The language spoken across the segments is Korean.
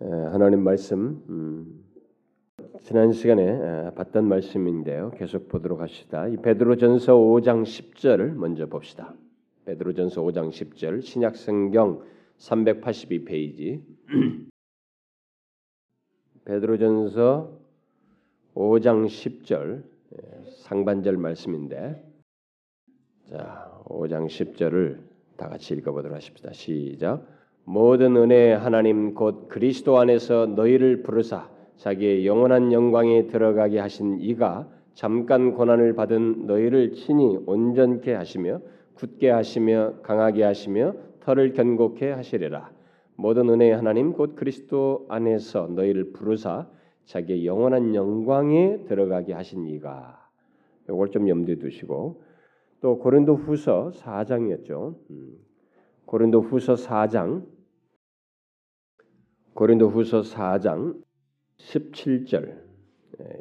하나님 말씀 음, 지난 시간에 봤던 말씀인데요. 계속 보도록 합시다. 이 베드로전서 5장 10절을 먼저 봅시다. 베드로전서 5장 10절 신약 성경 382페이지 베드로전서 5장 10절 상반절 말씀인데 자 5장 10절을 다 같이 읽어 보도록 하십시다. 시작. 모든 은혜 하나님 곧 그리스도 안에서 너희를 부르사 자기의 영원한 영광에 들어가게 하신 이가 잠깐 고난을 받은 너희를 친히 온전케 하시며 굳게 하시며 강하게 하시며 털을 견고케 하시리라. 모든 은혜의 하나님 곧 그리스도 안에서 너희를 부르사 자기의 영원한 영광에 들어가게 하신 이가 이걸 좀 염두에 두시고 또 고린도 후서 4장이었죠. 음. 고린도 후서 4장 고린도후서 4장 17절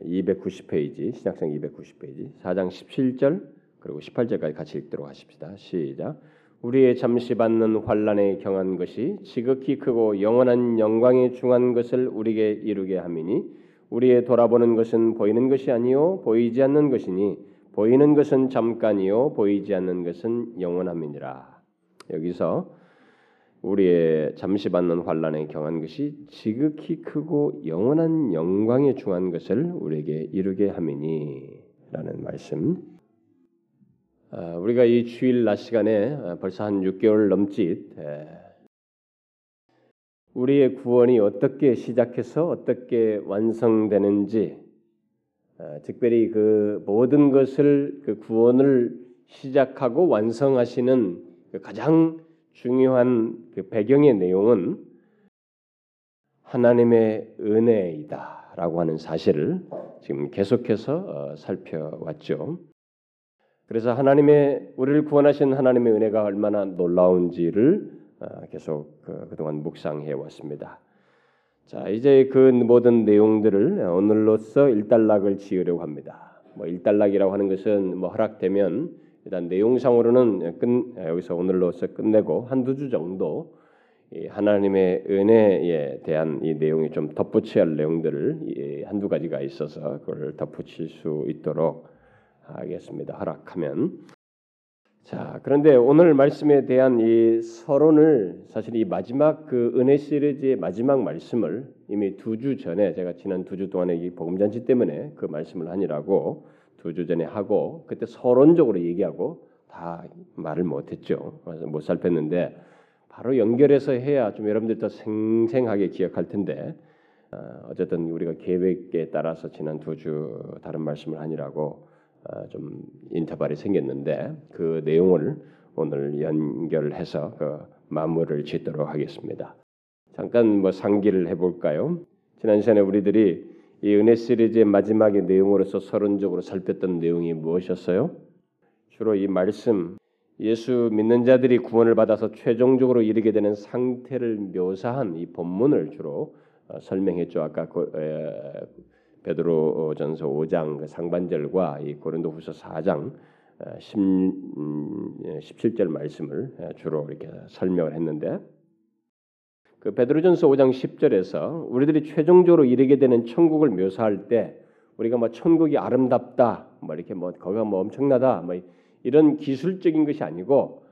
290페이지 신약성 290페이지 4장 17절 그리고 18절까지 같이 읽도록 하십시다. 시작. 우리의 잠시 받는 환란에 경한 것이 지극히 크고 영원한 영광에 중한 것을 우리에게 이루게 함이니 우리의 돌아보는 것은 보이는 것이 아니요 보이지 않는 것이니 보이는 것은 잠깐이요 보이지 않는 것은 영원함이니라. 여기서 우리의 잠시 받는 환란에 경한 것이 지극히 크고 영원한 영광에 중한 것을 우리에게 이루게 함이니라는 말씀. 아, 우리가 이 주일 낮 시간에 아, 벌써 한 6개월 넘짓 우리의 구원이 어떻게 시작해서 어떻게 완성되는지, 아, 특별히 그 모든 것을 그 구원을 시작하고 완성하시는 그 가장 중요한 그 배경의 내용은 하나님의 은혜이다라고 하는 사실을 지금 계속해서 어, 살펴왔죠. 그래서 하나님의 우리를 구원하신 하나님의 은혜가 얼마나 놀라운지를 어, 계속 그, 그동안 묵상해 왔습니다. 자, 이제 그 모든 내용들을 오늘로써 일단락을 지으려고 합니다. 뭐 일단락이라고 하는 것은 뭐 허락되면 일단 내용상으로는 끝, 여기서 오늘로서 끝내고 한두 주 정도 하나님의 은혜에 대한 이 내용이 좀 덧붙여야 할 내용들을 한두 가지가 있어서 그걸 덧붙일 수 있도록 하겠습니다. 허락하면. 자, 그런데 오늘 말씀에 대한 이 서론을 사실 이 마지막 그 은혜 시리즈의 마지막 말씀을 이미 두 주 전에 제가 지난 두 주 동안에 이 복음잔치 때문에 그 말씀을 하니라고 두 주 전에 하고 그때 서론적으로 얘기하고 다 말을 못했죠. 못 살폈는데 바로 연결해서 해야 좀 여러분들 더 생생하게 기억할 텐데 어, 쨌든 우리가 계획에 따라서 지난 두 주 다른 말씀을 하니라고 어, 좀 인터벌이 생겼는데 그 내용을 오늘 연결해서 그 마무리를 짓도록 하겠습니다. 잠깐 뭐 상기를 해볼까요? 지난 시간에 우리들이 이 은혜 시리즈의 마지막의 내용으로서 서론적으로 살폈던 내용이 무엇이었어요? 주로 이 말씀 예수 믿는 자들이 구원을 받아서 최종적으로 이르게 되는 상태를 묘사한 이 본문을 주로 어, 설명했죠. 아까 베드로전서 5장 그 상반절과 이 고린도후서 4장 10, 17절 말씀을 주로 이렇게 설명을 했는데 그 베드로전서 5장 10절에서 우리들이 최종적으로 이르게 되는 천국을 묘사할 때 우리가 뭐 천국이 아름답다, 뭐 이렇게 뭐 거기가 뭐 엄청나다, 뭐 이런 기술적인 것이 아니고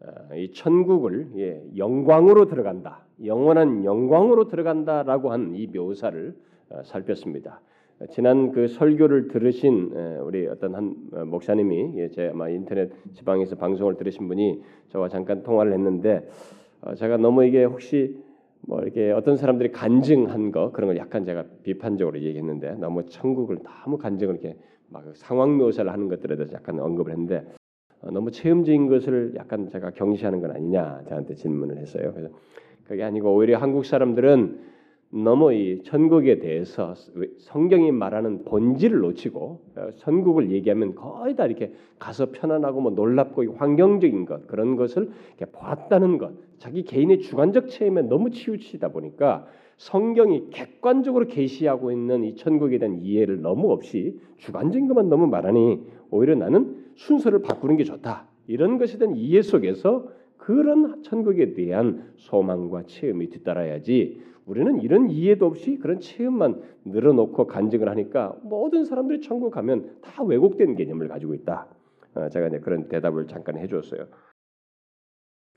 어, 이 천국을 예, 영광으로 들어간다, 영원한 영광으로 들어간다라고 한 이 묘사를 어, 살폈습니다. 지난 그 설교를 들으신 우리 어떤 한 어, 목사님이 예, 제 아마 인터넷 지방에서 방송을 들으신 분이 저와 잠깐 통화를 했는데 제가 너무 이게 혹시 뭐 이렇게 어떤 사람들이 간증한 거 그런 걸 약간 제가 비판적으로 얘기했는데 너무 천국을 너무 간증을 이렇게 막 상황 묘사를 하는 것들에 대해서 약간 언급을 했는데 어, 너무 체험적인 것을 약간 제가 경시하는 건 아니냐 저한테 질문을 했어요. 그래서 그게 아니고 오히려 한국 사람들은 너무 이 천국에 대해서 성경이 말하는 본질을 놓치고 어, 천국을 얘기하면 거의 다 이렇게 가서 편안하고 뭐 놀랍고 환경적인 것 그런 것을 이렇게 보았다는 것. 자기 개인의 주관적 체험에 너무 치우치다 보니까 성경이 객관적으로 계시하고 있는 이 천국에 대한 이해를 너무 없이 주관적인 것만 너무 말하니 오히려 나는 순서를 바꾸는 게 좋다. 이런 것에 대한 이해 속에서 그 그런 천국에 대한 소망과 체험이 뒤따라야지 우리는 이런 이해도 없이 그런 체험만 늘어놓고 간증을 하니까 모든 사람들이 천국 가면 다 왜곡된 개념을 가지고 있다. 어, 제가 이제 그런 대답을 잠깐 해줬어요.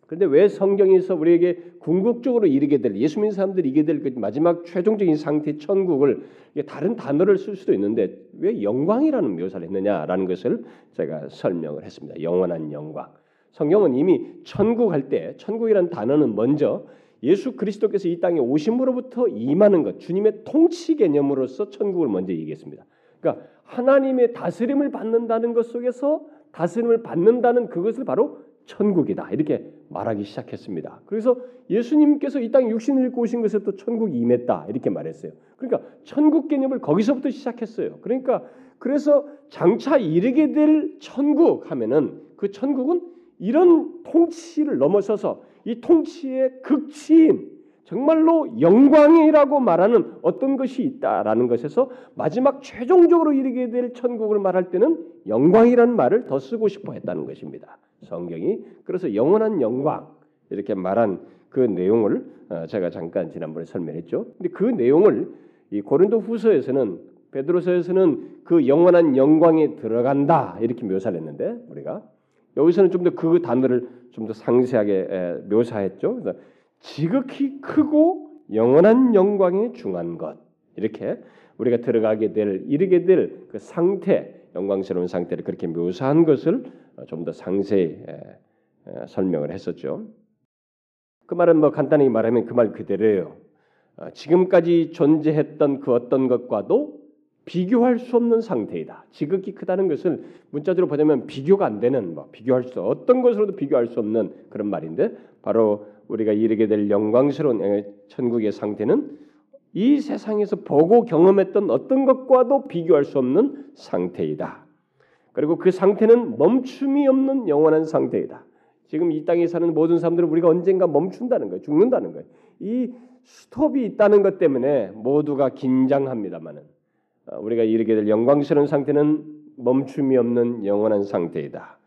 그런데 왜 성경에서 우리에게 궁극적으로 이르게 될 예수 믿는 사람들이 이게 될 그 마지막 최종적인 상태 천국을 다른 단어를 쓸 수도 있는데 왜 영광이라는 묘사를 했느냐라는 것을 제가 설명을 했습니다. 영원한 영광. 성경은 이미 천국 할 때 천국이라는 단어는 먼저 예수 그리스도께서 이 땅에 오심으로부터 임하는 것, 주님의 통치 개념으로서 천국을 먼저 얘기했습니다. 그러니까 하나님의 다스림을 받는다는 것 속에서 다스림을 받는다는 그것을 바로 천국이다 이렇게 말하기 시작했습니다. 그래서 예수님께서 이 땅에 육신을 입고 오신 것에부터 천국이 임했다 이렇게 말했어요. 그러니까 천국 개념을 거기서부터 시작했어요. 그러니까 그래서 장차 이르게 될 천국 하면은 그 천국은 이런 통치를 넘어서서 이 통치의 극치인 정말로 영광이라고 말하는 어떤 것이 있다라는 것에서 마지막 최종적으로 이르게 될 천국을 말할 때는 영광이라는 말을 더 쓰고 싶어 했다는 것입니다. 성경이 그래서 영원한 영광 이렇게 말한 그 내용을 어, 제가 잠깐 지난번에 설명했죠. 근데 그 내용을 이 고린도 후서에서는 베드로서에서는 그 영원한 영광에 들어간다 이렇게 묘사를 했는데 우리가 여기서는 좀 더 그 단어를 좀 더 상세하게 묘사했죠. 그래서 지극히 크고 영원한 영광에 중한 것 이렇게 우리가 들어가게 될 이르게 될 그 상태 영광스러운 상태를 그렇게 묘사한 것을 좀 더 상세히 설명을 했었죠. 그 말은 뭐 간단히 말하면 그 말 그대로예요. 어, 지금까지 존재했던 그 어떤 것과도 비교할 수 없는 상태이다. 지극히 크다는 것을 문자적으로 보자면 비교가 안 되는 뭐 비교할 수 어떤 것으로도 비교할 수 없는 그런 말인데 바로 우리가 이르게 될 영광스러운 천국의 상태는 이 세상에서 보고 경험했던 어떤 것과도 비교할 수 없는 상태이다. 그리고 그 상태는 멈춤이 없는 영원한 상태이다. 지금 이 땅에 사는 모든 사람들은 우리가 언젠가 멈춘다는 거예요. 죽는다는 거예요. 이 스톱이 있다는 것 때문에 모두가 긴장합니다만은 어, 우리가 이르게 될 영광스러운 상태는 멈춤이 없는 영원한 상태이다.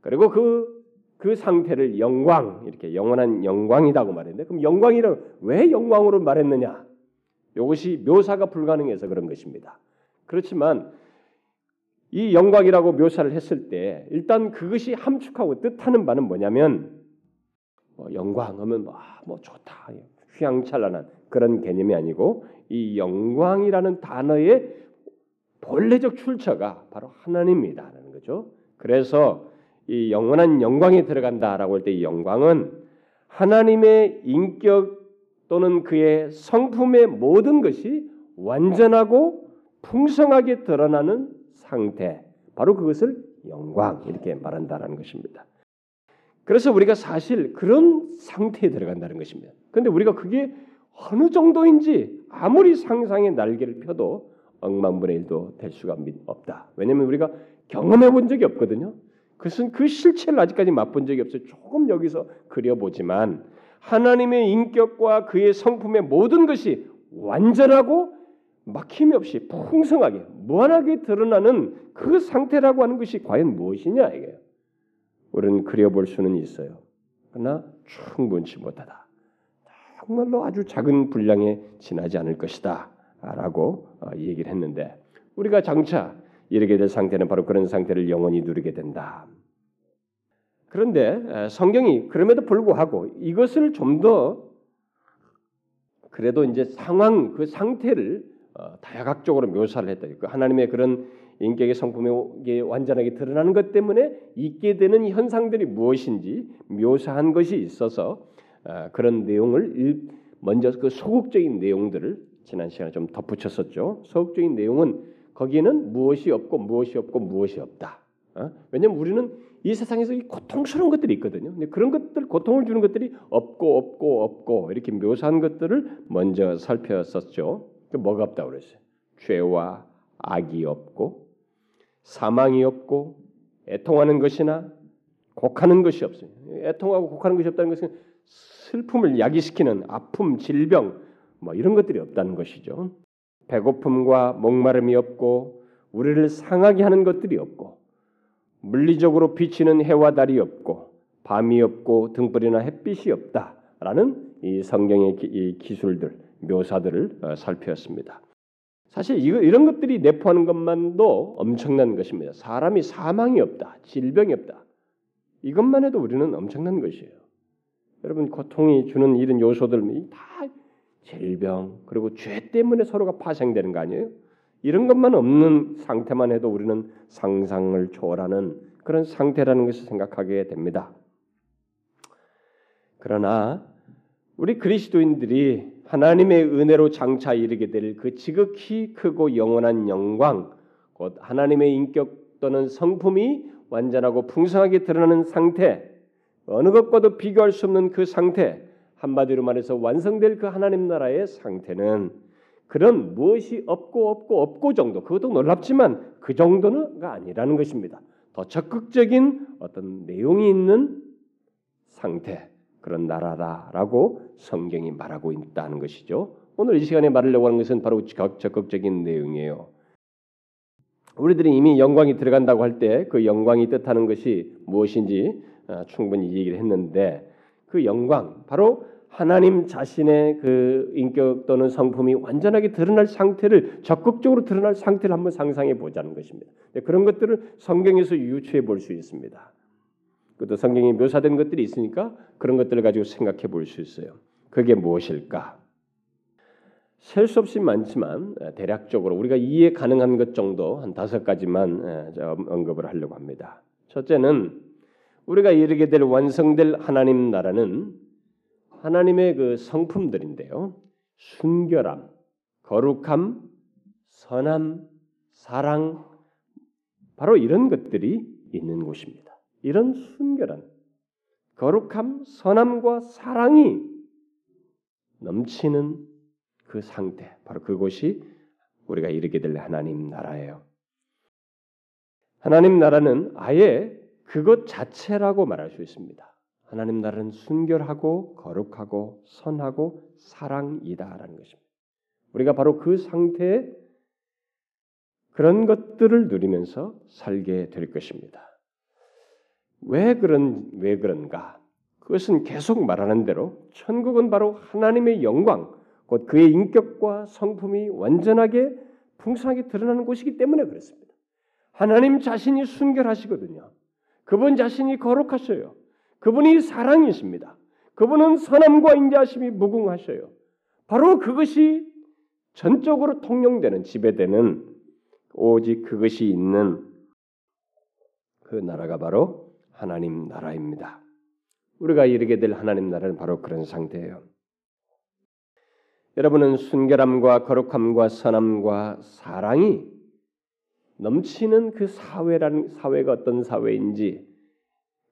그리고 그, 그 상태를 영광, 이렇게 영원한 영광이라고 말했는데, 그럼 영광이라 왜 영광으로 말했느냐? 이것이 묘사가 불가능해서 그런 것입니다. 그렇지만 이 영광이라고 묘사를 했을 때 일단 그것이 함축하고 뜻하는 바는 뭐냐면 뭐 영광 하면 뭐, 아, 뭐 좋다 휘황찬란한 그런 개념이 아니고 이 영광이라는 단어의 본래적 출처가 바로 하나님이다라는 거죠. 그래서 이 영원한 영광에 들어간다라고 할 때 이 영광은 하나님의 인격 또는 그의 성품의 모든 것이 완전하고 풍성하게 드러나는 상태, 바로 그것을 영광 이렇게 말한다라는 것입니다. 그래서 우리가 사실 그런 상태에 들어간다는 것입니다. 그런데 우리가 그게 어느 정도인지 아무리 상상의 날개를 펴도 억만분의 일도 될 수가 없다. 왜냐하면 우리가 경험해 본 적이 없거든요. 그것은 그 실체를 아직까지 맛본 적이 없어요. 조금 여기서 그려보지만 하나님의 인격과 그의 성품의 모든 것이 완전하고 막힘이 없이 풍성하게 무한하게 드러나는 그 상태라고 하는 것이 과연 무엇이냐 이게 우리는 그려볼 수는 있어요. 그러나 충분치 못하다. 정말로 아주 작은 분량에 지나지 않을 것이다 라고 어, 얘기를 했는데 우리가 장차 이르게 될 상태는 바로 그런 상태를 영원히 누리게 된다. 그런데 성경이 그럼에도 불구하고 이것을 좀 더 그래도 이제 상황 그 상태를 어, 다양학적으로 묘사를 했다. 그 하나님의 그런 인격의 성품이 완전하게 드러나는 것 때문에 있게 되는 현상들이 무엇인지 묘사한 것이 있어서 어, 그런 내용을 먼저 그 소극적인 내용들을 지난 시간에 좀 덧붙였었죠. 소극적인 내용은 거기에는 무엇이 없고 무엇이 없고 무엇이 없다. 어? 왜냐하면 우리는 이 세상에서 이 고통스러운 것들이 있거든요. 근데 그런 것들 고통을 주는 것들이 없고 없고 없고 이렇게 묘사한 것들을 먼저 살펴봤었죠. 그 뭐가 없다고 그랬어요? 죄와 악이 없고 사망이 없고 애통하는 것이나 곡하는 것이 없어요. 애통하고 곡하는 것이 없다는 것은 슬픔을 야기시키는 아픔, 질병 뭐 이런 것들이 없다는 것이죠. 배고픔과 목마름이 없고 우리를 상하게 하는 것들이 없고 물리적으로 비치는 해와 달이 없고 밤이 없고 등불이나 햇빛이 없다라는 이 성경의 이 기술들 묘사들을 어, 살펴봤습니다. 사실 이런 것들이 내포하는 것만도 엄청난 것입니다. 사람이 사망이 없다, 질병이 없다. 이것만 해도 우리는 엄청난 것이에요. 여러분 고통이 주는 이런 요소들 다 질병 그리고 죄 때문에 서로가 파생되는 거 아니에요? 이런 것만 없는 상태만 해도 우리는 상상을 초월하는 그런 상태라는 것을 생각하게 됩니다. 그러나 우리 그리스도인들이 하나님의 은혜로 장차 이르게 될 그 지극히 크고 영원한 영광, 곧 하나님의 인격 또는 성품이 완전하고 풍성하게 드러나는 상태, 어느 것과도 비교할 수 없는 그 상태, 한마디로 말해서 완성될 그 하나님 나라의 상태는 그런 무엇이 없고 없고 없고 정도, 그것도 놀랍지만 그 정도는가 아니라는 것입니다. 더 적극적인 어떤 내용이 있는 상태, 그런 나라다라고 성경이 말하고 있다는 것이죠. 오늘 이 시간에 말하려고 하는 것은 바로 적극적인 내용이에요. 우리들이 이미 영광이 들어간다고 할 때 그 영광이 뜻하는 것이 무엇인지 어, 충분히 얘기를 했는데 그 영광 바로 하나님 자신의 그 인격 또는 성품이 완전하게 드러날 상태를 적극적으로 드러날 상태를 한번 상상해 보자는 것입니다. 그런 것들을 성경에서 유추해 볼 수 있습니다. 그것도 성경에 묘사된 것들이 있으니까 그런 것들을 가지고 생각해 볼 수 있어요. 그게 무엇일까? 셀 수 없이 많지만 대략적으로 우리가 이해 가능한 것 정도 한 다섯 가지만 언급을 하려고 합니다. 첫째는 우리가 이르게 될 완성될 하나님 나라는 하나님의 그 성품들인데요. 순결함, 거룩함, 선함, 사랑 바로 이런 것들이 있는 곳입니다. 이런 순결한 거룩함, 선함과 사랑이 넘치는 그 상태, 바로 그곳이 우리가 이르게 될 하나님 나라예요. 하나님 나라는 아예 그것 자체라고 말할 수 있습니다. 하나님 나라는 순결하고 거룩하고 선하고 사랑이다라는 것입니다. 우리가 바로 그 상태에 그런 것들을 누리면서 살게 될 것입니다. 왜 그런 왜 그런가? 그것은 계속 말하는 대로 천국은 바로 하나님의 영광, 곧 그의 인격과 성품이 완전하게 풍성하게 드러나는 곳이기 때문에 그렇습니다. 하나님 자신이 순결하시거든요. 그분 자신이 거룩하셔요. 그분이 사랑이십니다. 그분은 선함과 인자하심이 무궁하셔요. 바로 그것이 전적으로 통용되는 지배되는 오직 그것이 있는 그 나라가 바로 하나님 나라입니다. 우리가 이르게 될 하나님 나라는 바로 그런 상태예요. 여러분은 순결함과 거룩함과 선함과 사랑이 넘치는 그 사회라는 사회가 어떤 사회인지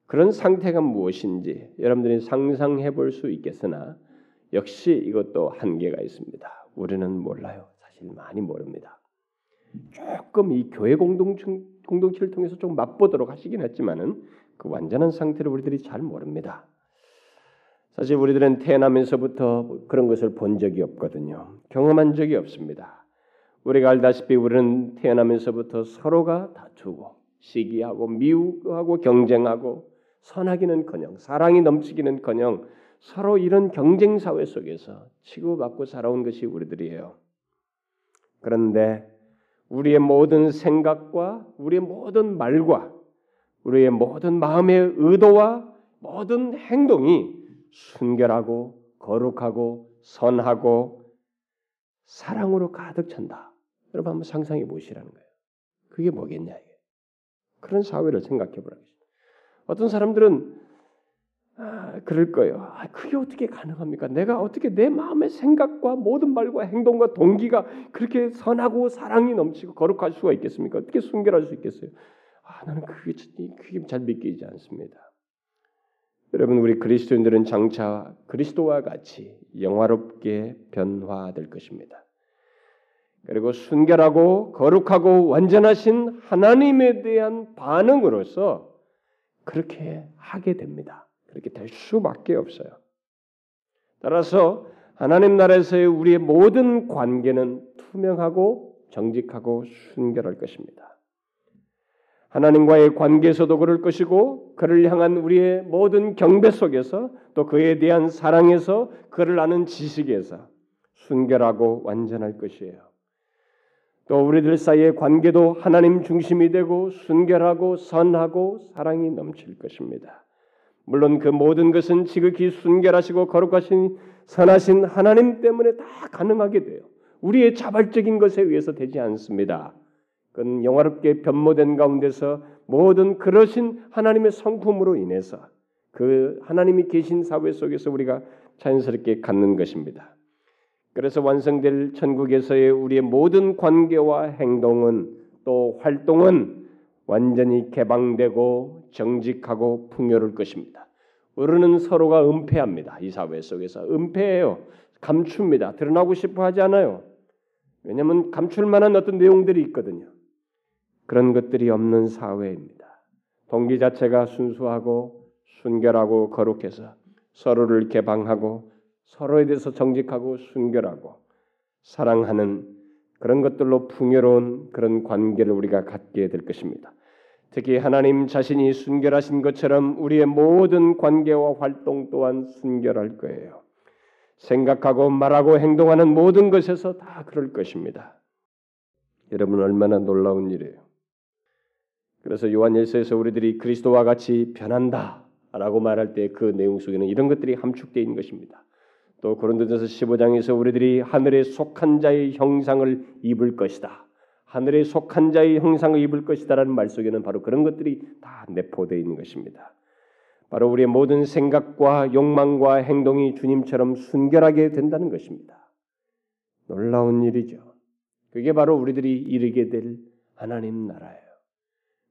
그런 상태가 무엇인지 여러분들이 상상해 볼 수 있겠으나 역시 이것도 한계가 있습니다. 우리는 몰라요. 사실 많이 모릅니다. 조금 이 교회 공동체, 공동체를 통해서 좀 맛보도록 하시긴 했지만은 그 완전한 상태를 우리들이 잘 모릅니다. 사실 우리들은 태어나면서부터 그런 것을 본 적이 없거든요. 경험한 적이 없습니다. 우리가 알다시피 우리는 태어나면서부터 서로가 다투고 시기하고 미우하고 경쟁하고 선하기는커녕 사랑이 넘치기는커녕 서로 이런 경쟁 사회 속에서 치고받고 살아온 것이 우리들이에요. 그런데 우리의 모든 생각과 우리의 모든 말과 우리의 모든 마음의 의도와 모든 행동이 순결하고 거룩하고 선하고 사랑으로 가득 찬다. 여러분 한번 상상해 보시라는 거예요. 그게 뭐겠냐 이게. 그런 사회를 생각해 보라고. 어떤 사람들은 아, 그럴 거예요. 아, 그게 어떻게 가능합니까? 내가 어떻게 내 마음의 생각과 모든 말과 행동과 동기가 그렇게 선하고 사랑이 넘치고 거룩할 수가 있겠습니까? 어떻게 순결할 수 있겠어요? 아, 나는 그게, 그게 잘 믿기지 않습니다. 여러분 우리 그리스도인들은 장차 그리스도와 같이 영화롭게 변화될 것입니다. 그리고 순결하고 거룩하고 완전하신 하나님에 대한 반응으로서 그렇게 하게 됩니다. 그렇게 될 수밖에 없어요. 따라서 하나님 나라에서의 우리의 모든 관계는 투명하고 정직하고 순결할 것입니다. 하나님과의 관계에서도 그럴 것이고 그를 향한 우리의 모든 경배 속에서 또 그에 대한 사랑에서 그를 아는 지식에서 순결하고 완전할 것이에요. 또 우리들 사이의 관계도 하나님 중심이 되고 순결하고 선하고 사랑이 넘칠 것입니다. 물론 그 모든 것은 지극히 순결하시고 거룩하신 선하신 하나님 때문에 다 가능하게 돼요. 우리의 자발적인 것에 의해서 되지 않습니다. 그건 영화롭게 변모된 가운데서 모든 그러신 하나님의 성품으로 인해서 그 하나님이 계신 사회 속에서 우리가 자연스럽게 갖는 것입니다. 그래서 완성될 천국에서의 우리의 모든 관계와 행동은 또 활동은 완전히 개방되고 정직하고 풍요로울 것입니다. 우리는 서로가 은폐합니다. 이 사회 속에서 은폐해요. 감춥니다. 드러나고 싶어 하지 않아요. 왜냐하면 감출 만한 어떤 내용들이 있거든요. 그런 것들이 없는 사회입니다. 동기 자체가 순수하고 순결하고 거룩해서 서로를 개방하고 서로에 대해서 정직하고 순결하고 사랑하는 그런 것들로 풍요로운 그런 관계를 우리가 갖게 될 것입니다. 특히 하나님 자신이 순결하신 것처럼 우리의 모든 관계와 활동 또한 순결할 거예요. 생각하고 말하고 행동하는 모든 것에서 다 그럴 것입니다. 여러분 얼마나 놀라운 일이에요. 그래서 요한일서에서 우리들이 그리스도와 같이 변한다라고 말할 때 그 내용 속에는 이런 것들이 함축되어 있는 것입니다. 또 고린도전서 15장에서 우리들이 하늘에 속한 자의 형상을 입을 것이다. 하늘에 속한 자의 형상을 입을 것이다라는 말 속에는 바로 그런 것들이 다 내포되어 있는 것입니다. 바로 우리의 모든 생각과 욕망과 행동이 주님처럼 순결하게 된다는 것입니다. 놀라운 일이죠. 그게 바로 우리들이 이르게 될 하나님 나라예요.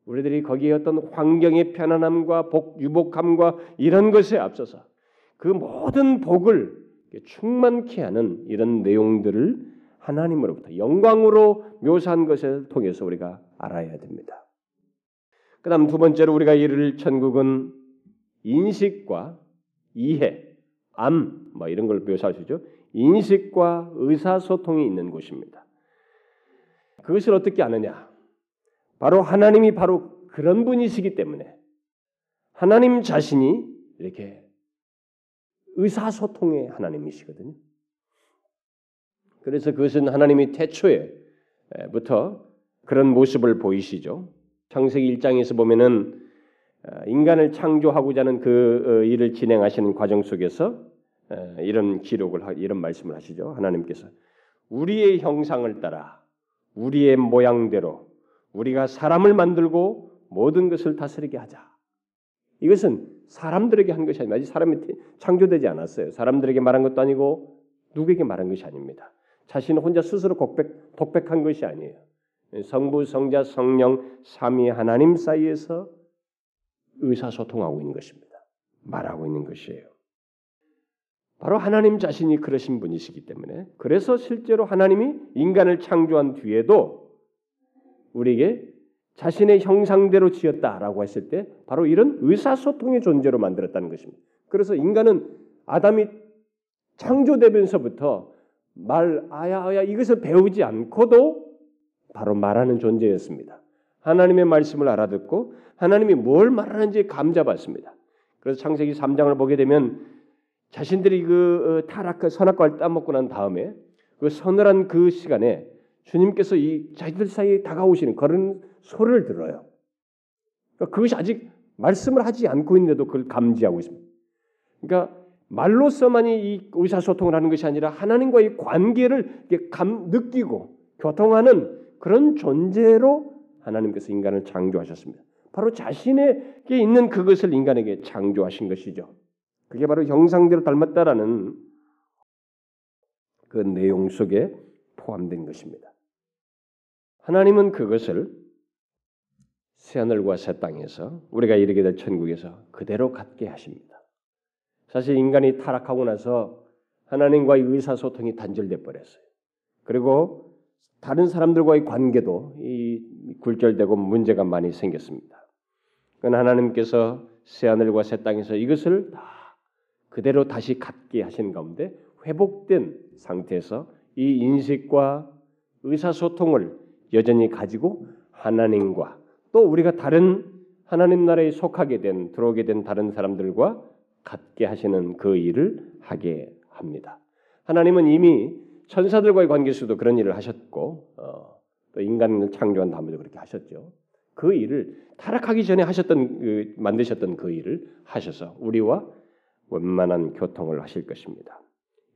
우리들이 거기에 어떤 환경의 편안함과 복, 유복함과 이런 것에 앞서서 그 모든 복을 충만케 하는 이런 내용들을 하나님으로부터 영광으로 묘사한 것을 통해서 우리가 알아야 됩니다. 그다음 두 번째로 우리가 이를 천국은 인식과 이해, 암, 뭐 이런 걸 있죠. 인식과 의사소통이 있는 곳입니다. 그것을 어떻게 아느냐? 바로 하나님이 바로 그런 분이시기 때문에 하나님 자신이 이렇게 의사소통의 하나님이시거든요. 그래서 그것은 하나님이 태초에부터 그런 모습을 보이시죠. 창세기 1장에서 보면은 어, 인간을 창조하고자 하는 그 어, 일을 진행하시는 과정 속에서 어, 이런 기록을 이런 말씀을 하시죠. 하나님께서 우리의 형상을 따라 우리의 모양대로 우리가 사람을 만들고 모든 것을 다스리게 하자. 이것은 사람들에게 한 것이 아니라 아직 사람이 창조되지 않았어요. 사람들에게 말한 것도 아니고 누구에게 말한 것이 아닙니다. 자신 혼자 스스로 독백, 독백한 것이 아니에요. 성부, 성자, 성령, 삼위 하나님 사이에서 의사소통하고 있는 것입니다. 말하고 있는 것이에요. 바로 하나님 자신이 그러신 분이시기 때문에 그래서 실제로 하나님이 인간을 창조한 뒤에도 우리에게 자신의 형상대로 지었다라고 했을 때 바로 이런 의사소통의 존재로 만들었다는 것입니다. 그래서 인간은 아담이 창조되면서부터 말 아야아야 이것을 배우지 않고도 바로 말하는 존재였습니다. 하나님의 말씀을 알아듣고 하나님이 뭘 말하는지 감잡았습니다. 그래서 창세기 3장을 보게 되면 자신들이 그 어, 타락 그 선악과를 따먹고 난 다음에 그 서늘한 그 시간에 주님께서 이 자기들 사이에 다가오시는 그런 소리를 들어요. 그러니까 그것이 아직 말씀을 하지 않고 있는데도 그걸 감지하고 있습니다. 그러니까 말로서만이 이 의사소통을 하는 것이 아니라 하나님과의 관계를 감 느끼고 교통하는 그런 존재로 하나님께서 인간을 창조하셨습니다. 바로 자신에게 있는 그것을 인간에게 창조하신 것이죠. 그게 바로 형상대로 닮았다라는 그 내용 속에 포함된 것입니다. 하나님은 그것을 새하늘과 새 땅에서 우리가 이르게 될 천국에서 그대로 갖게 하십니다. 사실 인간이 타락하고 나서 하나님과의 의사소통이 단절돼 버렸어요. 그리고 다른 사람들과의 관계도 이 굴절되고 문제가 많이 생겼습니다. 그건 하나님께서 새 하늘과 새 땅에서 이것을 다 그대로 다시 갖게 하신 가운데 회복된 상태에서 이 인식과 의사소통을 여전히 가지고 하나님과 또 우리가 다른 하나님 나라에 속하게 된 들어오게 된 다른 사람들과 같게 하시는 그 일을 하게 합니다. 하나님은 이미 천사들과의 관계에서도 그런 일을 하셨고 어, 또 인간을 창조한 다음에도 그렇게 하셨죠. 그 일을 타락하기 전에 하셨던 그, 만드셨던 그 일을 하셔서 우리와 원만한 교통을 하실 것입니다.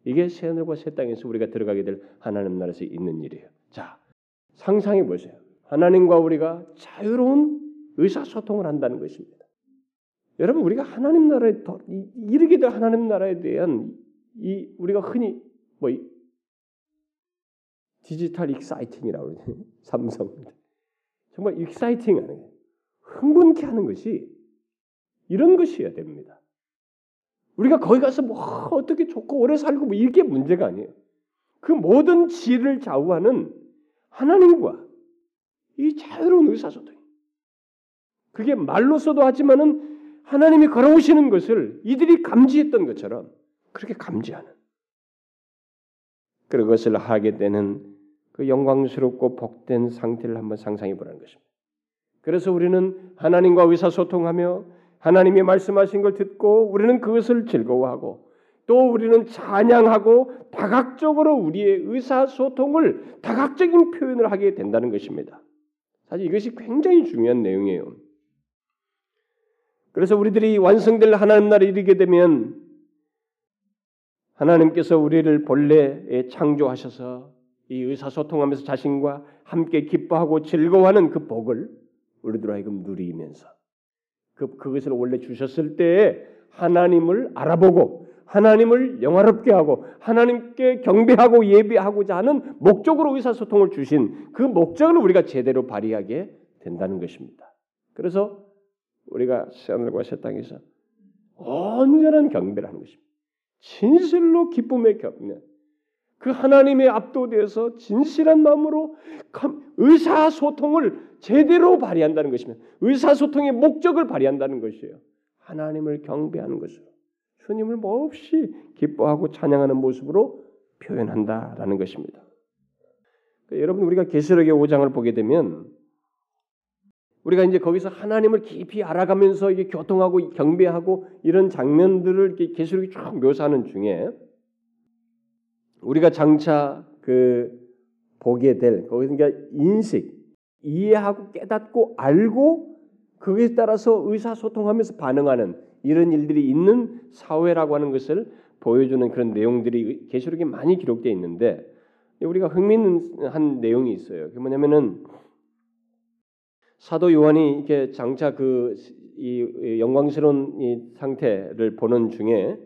이게 새 하늘과 새 땅에서 우리가 들어가게 될 하나님 나라에서 있는 일이에요. 자, 상상해 보세요. 하나님과 우리가 자유로운 의사소통을 한다는 것입니다. 여러분 우리가 하나님 나라에 더, 이르게 될 하나님 나라에 대한 이 우리가 흔히 뭐 디지털 exciting이라고 그러죠. 삼성 정말 exciting하는 흥분케 하는 것이 이런 것이어야 됩니다. 우리가 거기 가서 뭐 어떻게 좋고 오래 살고 뭐 이게 문제가 아니에요. 그 모든 질을 좌우하는 하나님과 이 자유로운 의사소통. 그게 말로서도 하지만은 하나님이 걸어오시는 것을 이들이 감지했던 것처럼 그렇게 감지하는 그것을 하게 되는 그 영광스럽고 복된 상태를 한번 상상해 보라는 것입니다. 그래서 우리는 하나님과 의사소통하며 하나님이 말씀하신 걸 듣고 우리는 그것을 즐거워하고 또 우리는 찬양하고 다각적으로 우리의 의사소통을 다각적인 표현을 하게 된다는 것입니다. 사실 이것이 굉장히 중요한 내용이에요. 그래서 우리들이 완성될 하나님 나라에 이르게 되면 하나님께서 우리를 본래에 창조하셔서 이 의사소통하면서 자신과 함께 기뻐하고 즐거워하는 그 복을 우리들 하여금 누리면서 그 그것을 원래 주셨을 때에 하나님을 알아보고 하나님을 영화롭게 하고 하나님께 경배하고 예배하고자 하는 목적으로 의사소통을 주신 그 목적을 우리가 제대로 발휘하게 된다는 것입니다. 그래서 우리가 하늘과 새 땅에서 온전한 경배를 하는 것입니다. 진실로 기쁨의 경배. 그 하나님의 압도되어서 진실한 마음으로 의사소통을 제대로 발휘한다는 것이면 의사소통의 목적을 발휘한다는 것이에요. 하나님을 경배하는 것으로 주님을 몹시 기뻐하고 찬양하는 모습으로 표현한다라는 것입니다. 그러니까 여러분 우리가 계시록의 5장을 보게 되면 우리가 이제 거기서 하나님을 깊이 알아가면서 이게 교통하고 경배하고 이런 장면들을 계시록이 쭉 묘사하는 중에 우리가 장차 그 보게 될 거기서 그러니까 인식 이해하고 깨닫고 알고 그에 따라서 의사소통하면서 반응하는 이런 일들이 있는 사회라고 하는 것을 보여주는 그런 내용들이 계시록에 많이 기록되어 있는데 우리가 흥미있는 내용이 있어요. 그게 뭐냐면은 사도 요한이 이렇게 장차 그 이 영광스러운 이 상태를 보는 중에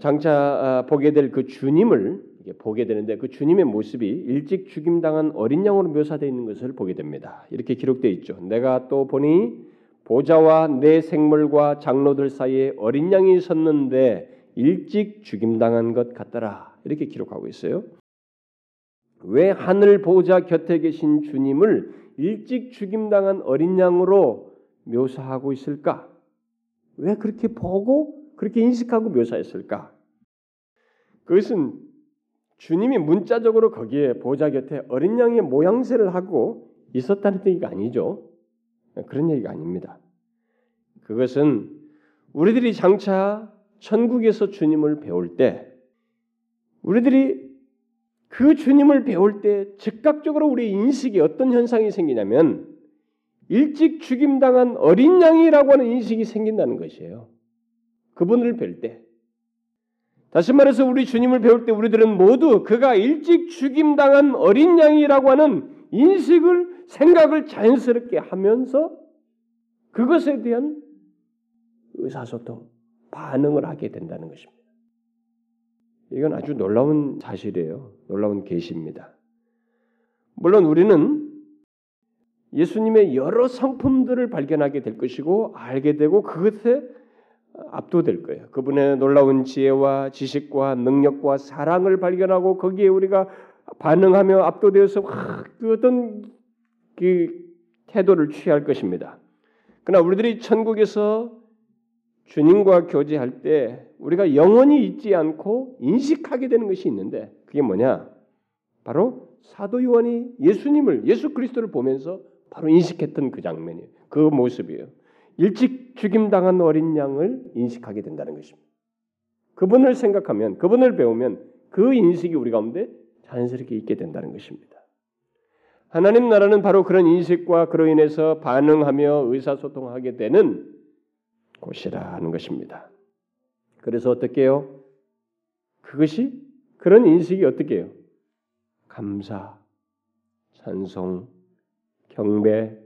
장차 아, 보게 될 그 주님을 보게 되는데 그 주님의 모습이 일찍 죽임당한 어린 양으로 묘사되어 있는 것을 보게 됩니다. 이렇게 기록되어 있죠. 내가 또 보니 보좌와 내 생물과 장로들 사이에 어린 양이 섰는데 일찍 죽임당한 것 같더라. 이렇게 기록하고 있어요. 왜 하늘 보좌 곁에 계신 주님을 일찍 죽임당한 어린 양으로 묘사하고 있을까? 왜 그렇게 보고 그렇게 인식하고 묘사했을까? 그것은 주님이 문자적으로 거기에 보좌 곁에 어린 양의 모양새를 하고 있었다는 얘기가 아니죠. 그런 얘기가 아닙니다. 그것은 우리들이 장차 천국에서 주님을 배울 때 우리들이 그 주님을 배울 때 즉각적으로 우리 인식이 어떤 현상이 생기냐면 일찍 죽임당한 어린 양이라고 하는 인식이 생긴다는 것이에요. 그분을 뵐 때. 다시 말해서 우리 주님을 배울 때 우리들은 모두 그가 일찍 죽임당한 어린 양이라고 하는 인식을 생각을 자연스럽게 하면서 그것에 대한 의사소통, 반응을 하게 된다는 것입니다. 이건 아주 놀라운 사실이에요. 놀라운 계시입니다. 물론 우리는 예수님의 여러 성품들을 발견하게 될 것이고 알게 되고 그것에 압도될 거예요. 그분의 놀라운 지혜와 지식과 능력과 사랑을 발견하고 거기에 우리가 반응하며 압도되어서 그 어떤 그 태도를 취할 것입니다. 그러나 우리들이 천국에서 주님과 교제할 때 우리가 영원히 잊지 않고 인식하게 되는 것이 있는데 그게 뭐냐? 바로 사도 요한이 예수님을 예수 그리스도를 보면서 바로 인식했던 그 장면이에요. 그 모습이에요. 일찍 죽임당한 어린 양을 인식하게 된다는 것입니다. 그분을 생각하면, 그분을 배우면 그 인식이 우리 가운데 자연스럽게 있게 된다는 것입니다. 하나님 나라는 바로 그런 인식과 그로 인해서 반응하며 의사소통하게 되는 곳이라는 것입니다. 그래서 어떻게 해요? 그것이 그런 인식이 어떻게 해요? 감사, 찬송, 경배,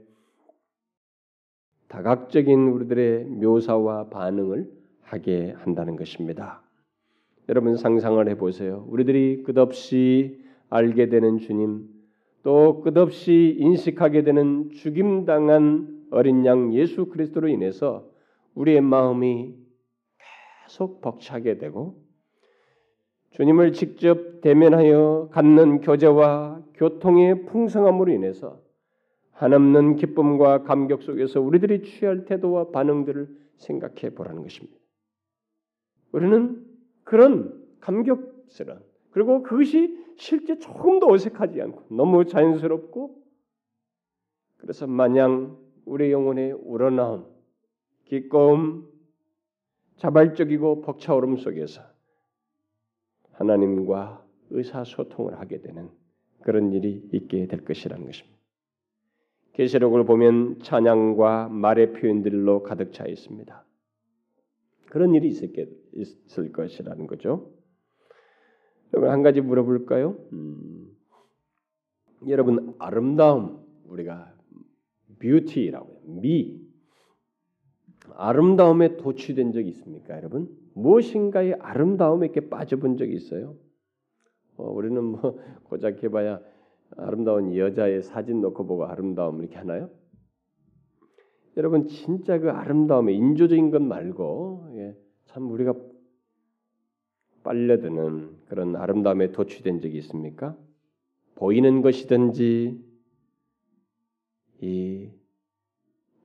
다각적인 우리들의 묘사와 반응을 하게 한다는 것입니다. 여러분 상상을 해보세요. 우리들이 끝없이 알게 되는 주님, 또 끝없이 인식하게 되는 죽임당한 어린 양 예수 그리스도로 인해서 우리의 마음이 계속 벅차게 되고 주님을 직접 대면하여 갖는 교제와 교통의 풍성함으로 인해서 한없는 기쁨과 감격 속에서 우리들이 취할 태도와 반응들을 생각해 보라는 것입니다. 우리는 그런 감격스러운 그리고 그것이 실제 조금도 어색하지 않고 너무 자연스럽고 그래서 마냥 우리 영혼의 우러나옴, 기꺼움, 자발적이고 벅차오름 속에서 하나님과 의사소통을 하게 되는 그런 일이 있게 될 것이라는 것입니다. 계시록을 보면 찬양과 말의 표현들로 가득 차 있습니다. 그런 일이 있을, 것이라는 거죠. 여러분 한 가지 물어볼까요? 음, 여러분 아름다움 우리가 뷰티라고 해요. 미 아름다움에 도취된 적이 있습니까, 여러분? 무엇인가의 아름다움에 빠져본 적이 있어요? 어, 우리는 뭐 고작 해봐야 아름다운 여자의 사진 놓고 보고 아름다움 이렇게 하나요? 여러분 진짜 그 아름다움에 인조적인 것 말고 예, 참 우리가 빨려드는 그런 아름다움에 도취된 적이 있습니까? 보이는 것이든지 이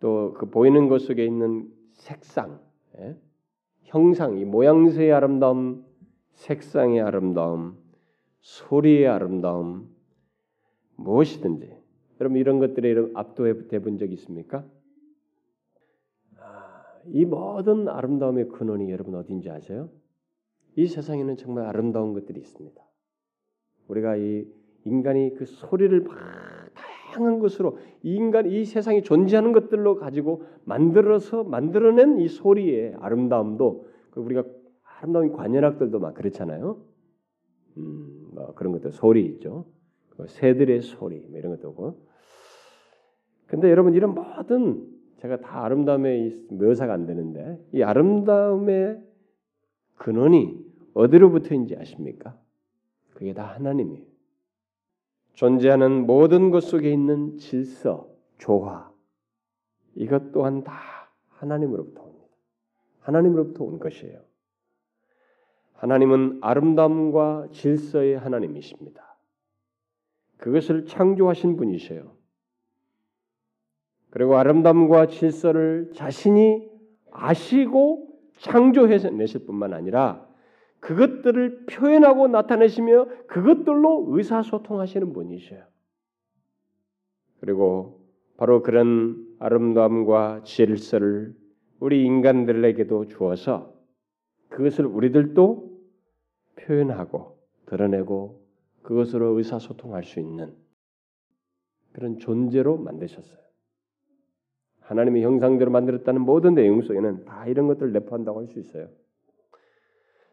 또 그 보이는 것 속에 있는 색상, 예? 형상, 이 모양새의 아름다움, 색상의 아름다움, 소리의 아름다움, 무엇이든지 여러분 이런 것들에 압도돼 본적 있습니까? 아, 이 모든 아름다움의 근원이 여러분 어딘지 아세요? 이 세상에는 정말 아름다운 것들이 있습니다. 우리가 이 인간이 그 소리를 막 다양한 것으로 이 인간 이 세상에 존재하는 것들로 가지고 만들어서 만들어낸 이 소리의 아름다움도 그 우리가 아름다운 관현악들도 막 그렇잖아요. 음, 뭐 그런 것들 소리 있죠. 그 새들의 소리 뭐 이런 것도 고 근데 여러분 이런 모든 제가 다 아름다움에 묘사가 안 되는데 이 아름다움의 근원이 어디로부터인지 아십니까? 그게 다 하나님이에요. 존재하는 모든 것 속에 있는 질서, 조화 이것 또한 다 하나님으로부터 옵니다. 하나님으로부터 온 것이에요. 하나님은 아름다움과 질서의 하나님이십니다. 그것을 창조하신 분이세요. 그리고 아름다움과 질서를 자신이 아시고 창조해서 내실 뿐만 아니라 그것들을 표현하고 나타내시며 그것들로 의사소통하시는 분이셔요. 그리고 바로 그런 아름다움과 질서를 우리 인간들에게도 주어서 그것을 우리들도 표현하고 드러내고 그것으로 의사소통할 수 있는 그런 존재로 만드셨어요. 하나님의 형상대로 만들었다는 모든 내용 속에는 다 이런 것들을 내포한다고 할 수 있어요.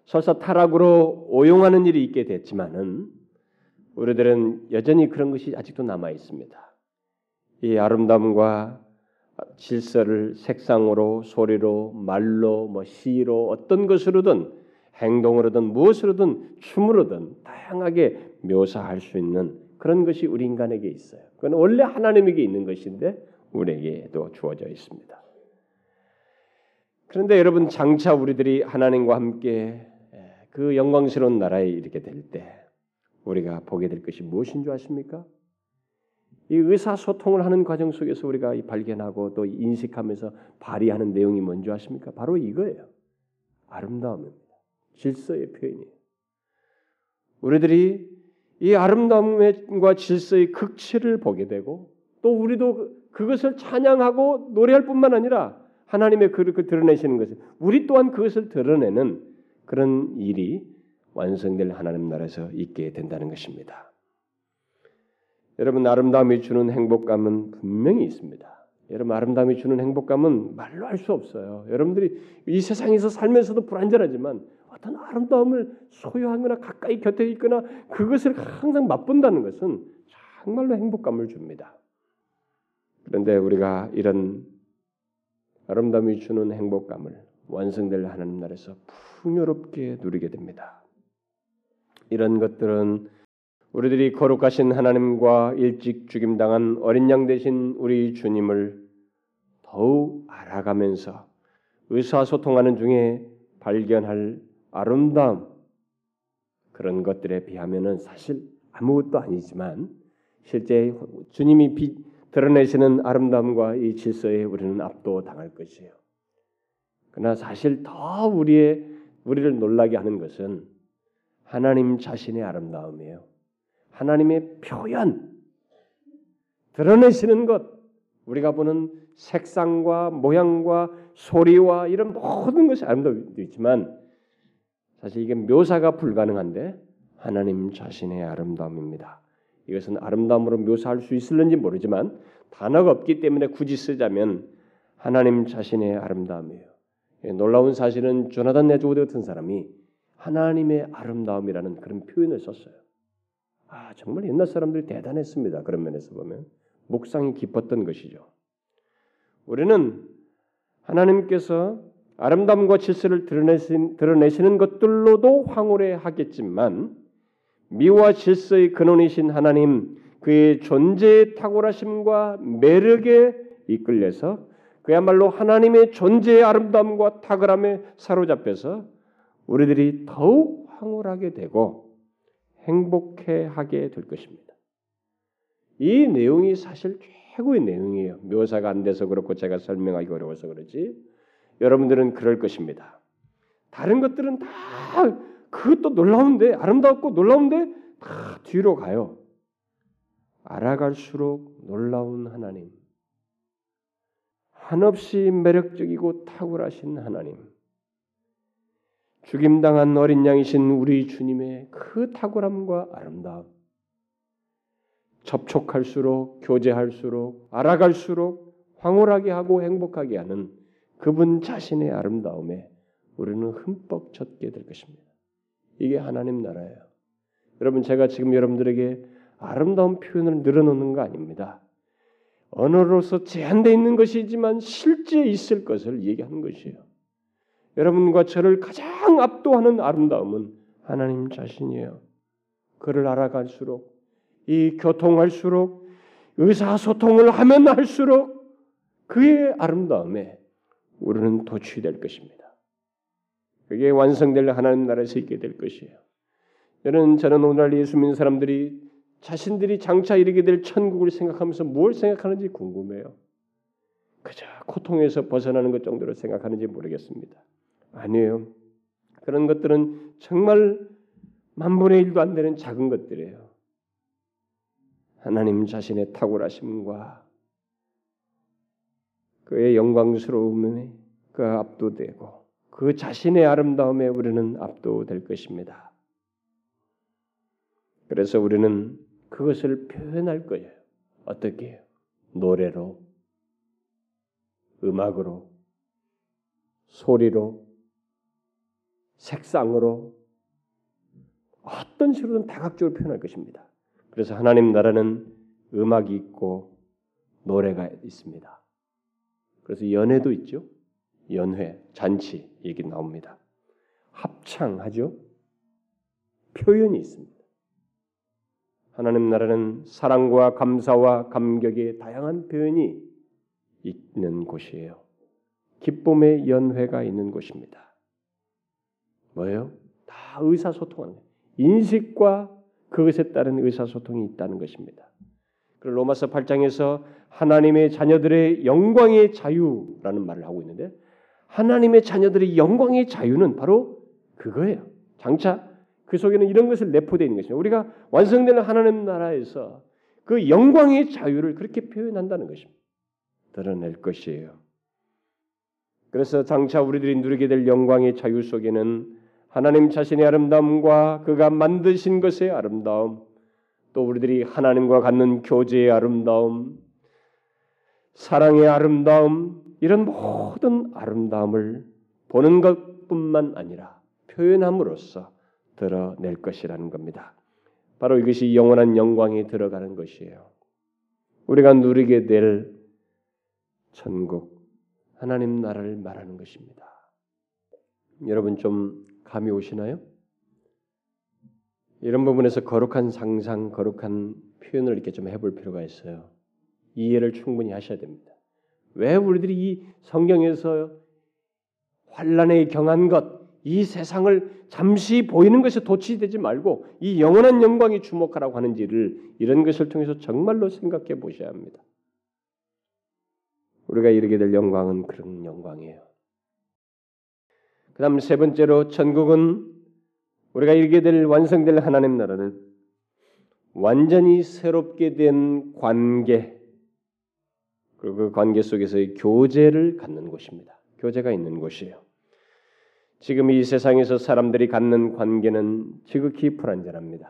설사 타락으로 오용하는 일이 있게 됐지만은 우리들은 여전히 그런 것이 아직도 남아 있습니다. 이 아름다움과 질서를 색상으로, 소리로, 말로, 뭐 시로 어떤 것으로든 행동으로든 무엇으로든 춤으로든 다양하게 묘사할 수 있는 그런 것이 우리 인간에게 있어요. 그건 원래 하나님에게 있는 것인데 우리에게도 주어져 있습니다. 그런데 여러분 장차 우리들이 하나님과 함께 그 영광스러운 나라에 이르게 될 때 우리가 보게 될 것이 무엇인 줄 아십니까? 이 의사소통을 하는 과정 속에서 우리가 발견하고 또 인식하면서 발휘하는 내용이 뭔지 아십니까? 바로 이거예요. 아름다움입니다. 질서의 표현이에요. 우리들이 이 아름다움과 질서의 극치를 보게 되고 또 우리도 그것을 찬양하고 노래할 뿐만 아니라 하나님의 그를 그 드러내시는 것을 우리 또한 그것을 드러내는 그런 일이 완성될 하나님 나라에서 있게 된다는 것입니다. 여러분 아름다움이 주는 행복감은 분명히 있습니다. 여러분 아름다움이 주는 행복감은 말로 할 수 없어요. 여러분들이 이 세상에서 살면서도 불안전하지만 어떤 아름다움을 소유하거나 가까이 곁에 있거나 그것을 항상 맛본다는 것은 정말로 행복감을 줍니다. 그런데 우리가 이런 아름다움이 주는 행복감을 완성될 하나님 나라에서 풍요롭게 누리게 됩니다. 이런 것들은 우리들이 거룩하신 하나님과 일찍 죽임당한 어린 양 되신 우리 주님을 더욱 알아가면서 의사소통하는 중에 발견할 아름다움 그런 것들에 비하면은 사실 아무것도 아니지만 실제 주님이 비, 드러내시는 아름다움과 이 질서에 우리는 압도당할 것이에요. 그러나 사실 더 우리의 우리를 놀라게 하는 것은 하나님 자신의 아름다움이에요. 하나님의 표현, 드러내시는 것, 우리가 보는 색상과 모양과 소리와 이런 모든 것이 아름다움도 있지만 사실 이게 묘사가 불가능한데 하나님 자신의 아름다움입니다. 이것은 아름다움으로 묘사할 수 있을는지 모르지만 단어가 없기 때문에 굳이 쓰자면 하나님 자신의 아름다움이에요. 예, 놀라운 사실은 조나단 네조드 같은 사람이 하나님의 아름다움이라는 그런 표현을 썼어요. 아 정말 옛날 사람들이 대단했습니다. 그런 면에서 보면 묵상이 깊었던 것이죠. 우리는 하나님께서 아름다움과 질서를 드러내신, 드러내시는 것들로도 황홀해하겠지만 미와 질서의 근원이신 하나님 그의 존재의 탁월하심과 매력에 이끌려서 그야말로 하나님의 존재의 아름다움과 탁월함에 사로잡혀서 우리들이 더욱 황홀하게 되고 행복해 하게 될 것입니다. 이 내용이 사실 최고의 내용이에요. 묘사가 안 돼서 그렇고 제가 설명하기 어려워서 그렇지. 여러분들은 그럴 것입니다. 다른 것들은 다 그것도 놀라운데 아름답고 놀라운데 다 뒤로 가요. 알아갈수록 놀라운 하나님, 한없이 매력적이고 탁월하신 하나님, 죽임당한 어린 양이신 우리 주님의 그 탁월함과 아름다움, 접촉할수록 교제할수록 알아갈수록 황홀하게 하고 행복하게 하는 그분 자신의 아름다움에 우리는 흠뻑 젖게 될 것입니다. 이게 하나님 나라예요. 여러분 제가 지금 여러분들에게 아름다운 표현을 늘어놓는 거 아닙니다. 언어로서 제한되어 있는 것이지만 실제 있을 것을 얘기하는 것이에요. 여러분과 저를 가장 압도하는 아름다움은 하나님 자신이에요. 그를 알아갈수록 이 교통할수록 의사소통을 하면 할수록 그의 아름다움에 우리는 도취될 것입니다. 그게 완성될 하나님 나라에서 있게 될 것이에요. 여러분 저는 오늘날 예수 믿는 사람들이 자신들이 장차 이르게 될 천국을 생각하면서 뭘 생각하는지 궁금해요. 그저 고통에서 벗어나는 것 정도로 생각하는지 모르겠습니다. 아니에요. 그런 것들은 정말 만분의 일도 안 되는 작은 것들이에요. 하나님 자신의 탁월하심과 그의 영광스러움에 그 압도되고 그 자신의 아름다움에 우리는 압도될 것입니다. 그래서 우리는 그것을 표현할 거예요. 어떻게 해요? 노래로, 음악으로, 소리로, 색상으로, 어떤 식으로든 다각적으로 표현할 것입니다. 그래서 하나님 나라는 음악이 있고 노래가 있습니다. 그래서 연회도 있죠. 연회, 잔치 얘기 나옵니다. 합창하죠. 표현이 있습니다. 하나님 나라는 사랑과 감사와 감격의 다양한 표현이 있는 곳이에요. 기쁨의 연회가 있는 곳입니다. 뭐예요? 다 의사소통하는. 인식과 그것에 따른 의사소통이 있다는 것입니다. 로마서 8장에서 하나님의 자녀들의 영광의 자유라는 말을 하고 있는데 하나님의 자녀들의 영광의 자유는 바로 그거예요. 장차 그 속에는 이런 것을 내포되어 있는 것입니다. 우리가 완성되는 하나님 나라에서 그 영광의 자유를 그렇게 표현한다는 것입니다. 드러낼 것이에요. 그래서 장차 우리들이 누리게 될 영광의 자유 속에는 하나님 자신의 아름다움과 그가 만드신 것의 아름다움, 또 우리들이 하나님과 갖는 교제의 아름다움, 사랑의 아름다움, 이런 모든 아름다움을 보는 것뿐만 아니라 표현함으로써 드러낼 것이라는 겁니다. 바로 이것이 영원한 영광에 들어가는 것이에요. 우리가 누리게 될 천국, 하나님 나라를 말하는 것입니다. 여러분 좀 감이 오시나요? 이런 부분에서 거룩한 상상, 거룩한 표현을 이렇게 좀 해볼 필요가 있어요. 이해를 충분히 하셔야 됩니다. 왜 우리들이 이 성경에서 환란에 경한 것, 이 세상을 잠시 보이는 것에 도취되지 말고 이 영원한 영광에 주목하라고 하는지를 이런 것을 통해서 정말로 생각해 보셔야 합니다. 우리가 이르게 될 영광은 그런 영광이에요. 그다음 세 번째로 천국은 우리가 이르게 될 완성될 하나님 나라는 완전히 새롭게 된 관계 그리고 그 관계 속에서의 교제를 갖는 곳입니다. 교제가 있는 곳이에요. 지금 이 세상에서 사람들이 갖는 관계는 지극히 불안전합니다.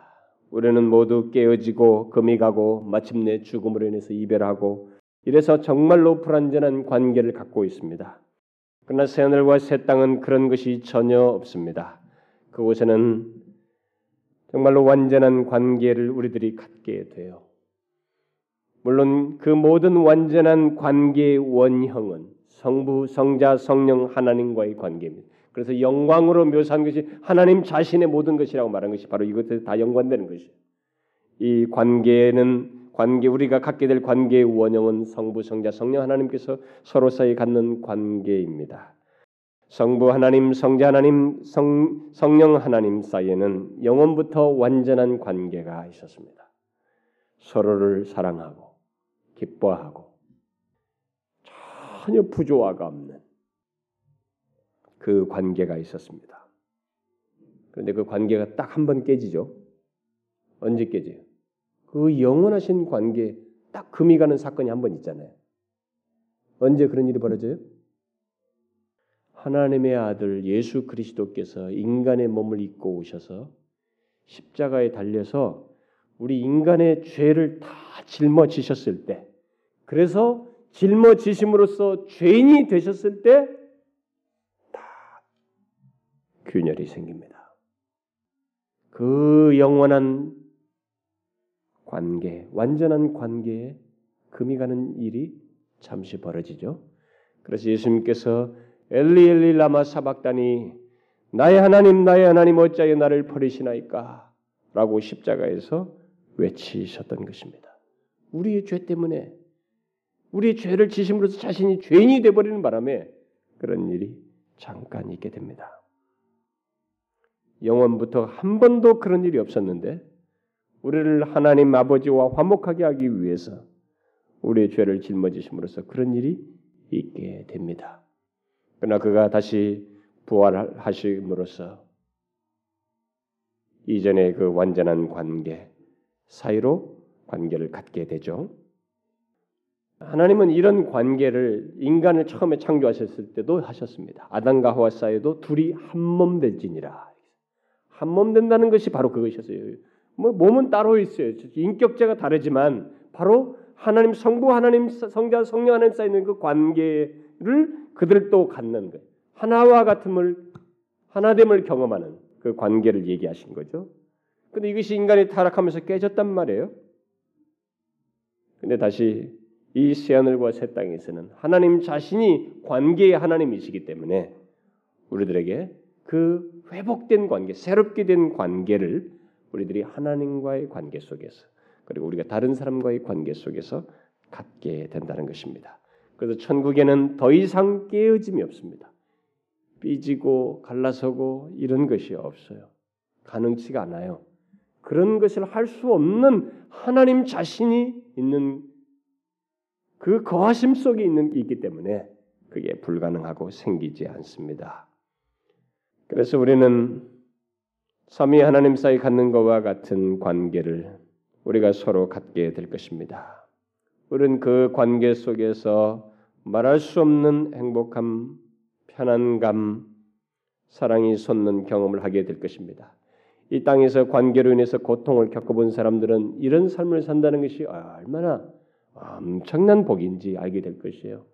우리는 모두 깨어지고 금이 가고 마침내 죽음으로 인해서 이별하고 이래서 정말로 불안전한 관계를 갖고 있습니다. 그러나 새하늘과 새 땅은 그런 것이 전혀 없습니다. 그곳에는 정말로 완전한 관계를 우리들이 갖게 돼요. 물론 그 모든 완전한 관계의 원형은 성부, 성자, 성령 하나님과의 관계입니다. 그래서 영광으로 묘사한 것이 하나님 자신의 모든 것이라고 말한 것이 바로 이것에 다 연관되는 것이에요. 이 관계는 관계 우리가 갖게 될 관계의 원형은 성부, 성자, 성령 하나님께서 서로 사이 갖는 관계입니다. 성부 하나님, 성자 하나님, 성, 성령 하나님 사이에는 영원부터 완전한 관계가 있었습니다. 서로를 사랑하고 기뻐하고 전혀 부조화가 없는 그 관계가 있었습니다. 그런데 그 관계가 딱 한 번 깨지죠. 언제 깨져요? 그 영원하신 관계 딱 금이 가는 사건이 한 번 있잖아요. 언제 그런 일이 벌어져요? 하나님의 아들 예수 그리스도께서 인간의 몸을 입고 오셔서 십자가에 달려서 우리 인간의 죄를 다 짊어지셨을 때, 그래서 짊어지심으로써 죄인이 되셨을 때, 다 균열이 생깁니다. 그 영원한 관계, 완전한 관계에 금이 가는 일이 잠시 벌어지죠. 그래서 예수님께서 엘리 엘리 라마 사박다니 나의 하나님 나의 하나님 어찌하여 나를 버리시나이까 라고 십자가에서 외치셨던 것입니다. 우리의 죄 때문에 우리의 죄를 지심으로써 자신이 죄인이 되어버리는 바람에 그런 일이 잠깐 있게 됩니다. 영원부터 한 번도 그런 일이 없었는데 우리를 하나님 아버지와 화목하게 하기 위해서 우리의 죄를 짊어지심으로써 그런 일이 있게 됩니다. 그러나 그가 다시 부활하심으로써 이전의 그 완전한 관계 사이로 관계를 갖게 되죠. 하나님은 이런 관계를 인간을 처음에 창조하셨을 때도 하셨습니다. 아담과 하와 사이도 둘이 한 몸 될지니라. 한 몸 된다는 것이 바로 그것이었어요. 뭐 몸은 따로 있어요. 인격자가 다르지만 바로 하나님 성부 하나님 성자 성령 하나님 사이 있는 그 관계를 그들도 갖는 것. 하나와 같음을 하나됨을 경험하는 그 관계를 얘기하신 거죠. 근데 이것이 인간이 타락하면서 깨졌단 말이에요. 근데 다시 이 새하늘과 새 땅에서는 하나님 자신이 관계의 하나님이시기 때문에 우리들에게 그 회복된 관계, 새롭게 된 관계를 우리들이 하나님과의 관계 속에서 그리고 우리가 다른 사람과의 관계 속에서 갖게 된다는 것입니다. 그래서 천국에는 더 이상 깨어짐이 없습니다. 삐지고 갈라서고 이런 것이 없어요. 가능치가 않아요. 그런 것을 할 수 없는 하나님 자신이 있는 그 거하심 속에 있는 있기 때문에 그게 불가능하고 생기지 않습니다. 그래서 우리는 삼위 하나님 사이 갖는 것과 같은 관계를 우리가 서로 갖게 될 것입니다. 우리는 그 관계 속에서 말할 수 없는 행복함, 편안감, 사랑이 솟는 경험을 하게 될 것입니다. 이 땅에서 관계로 인해서 고통을 겪어본 사람들은 이런 삶을 산다는 것이 얼마나 엄청난 복인지 알게 될 것이에요.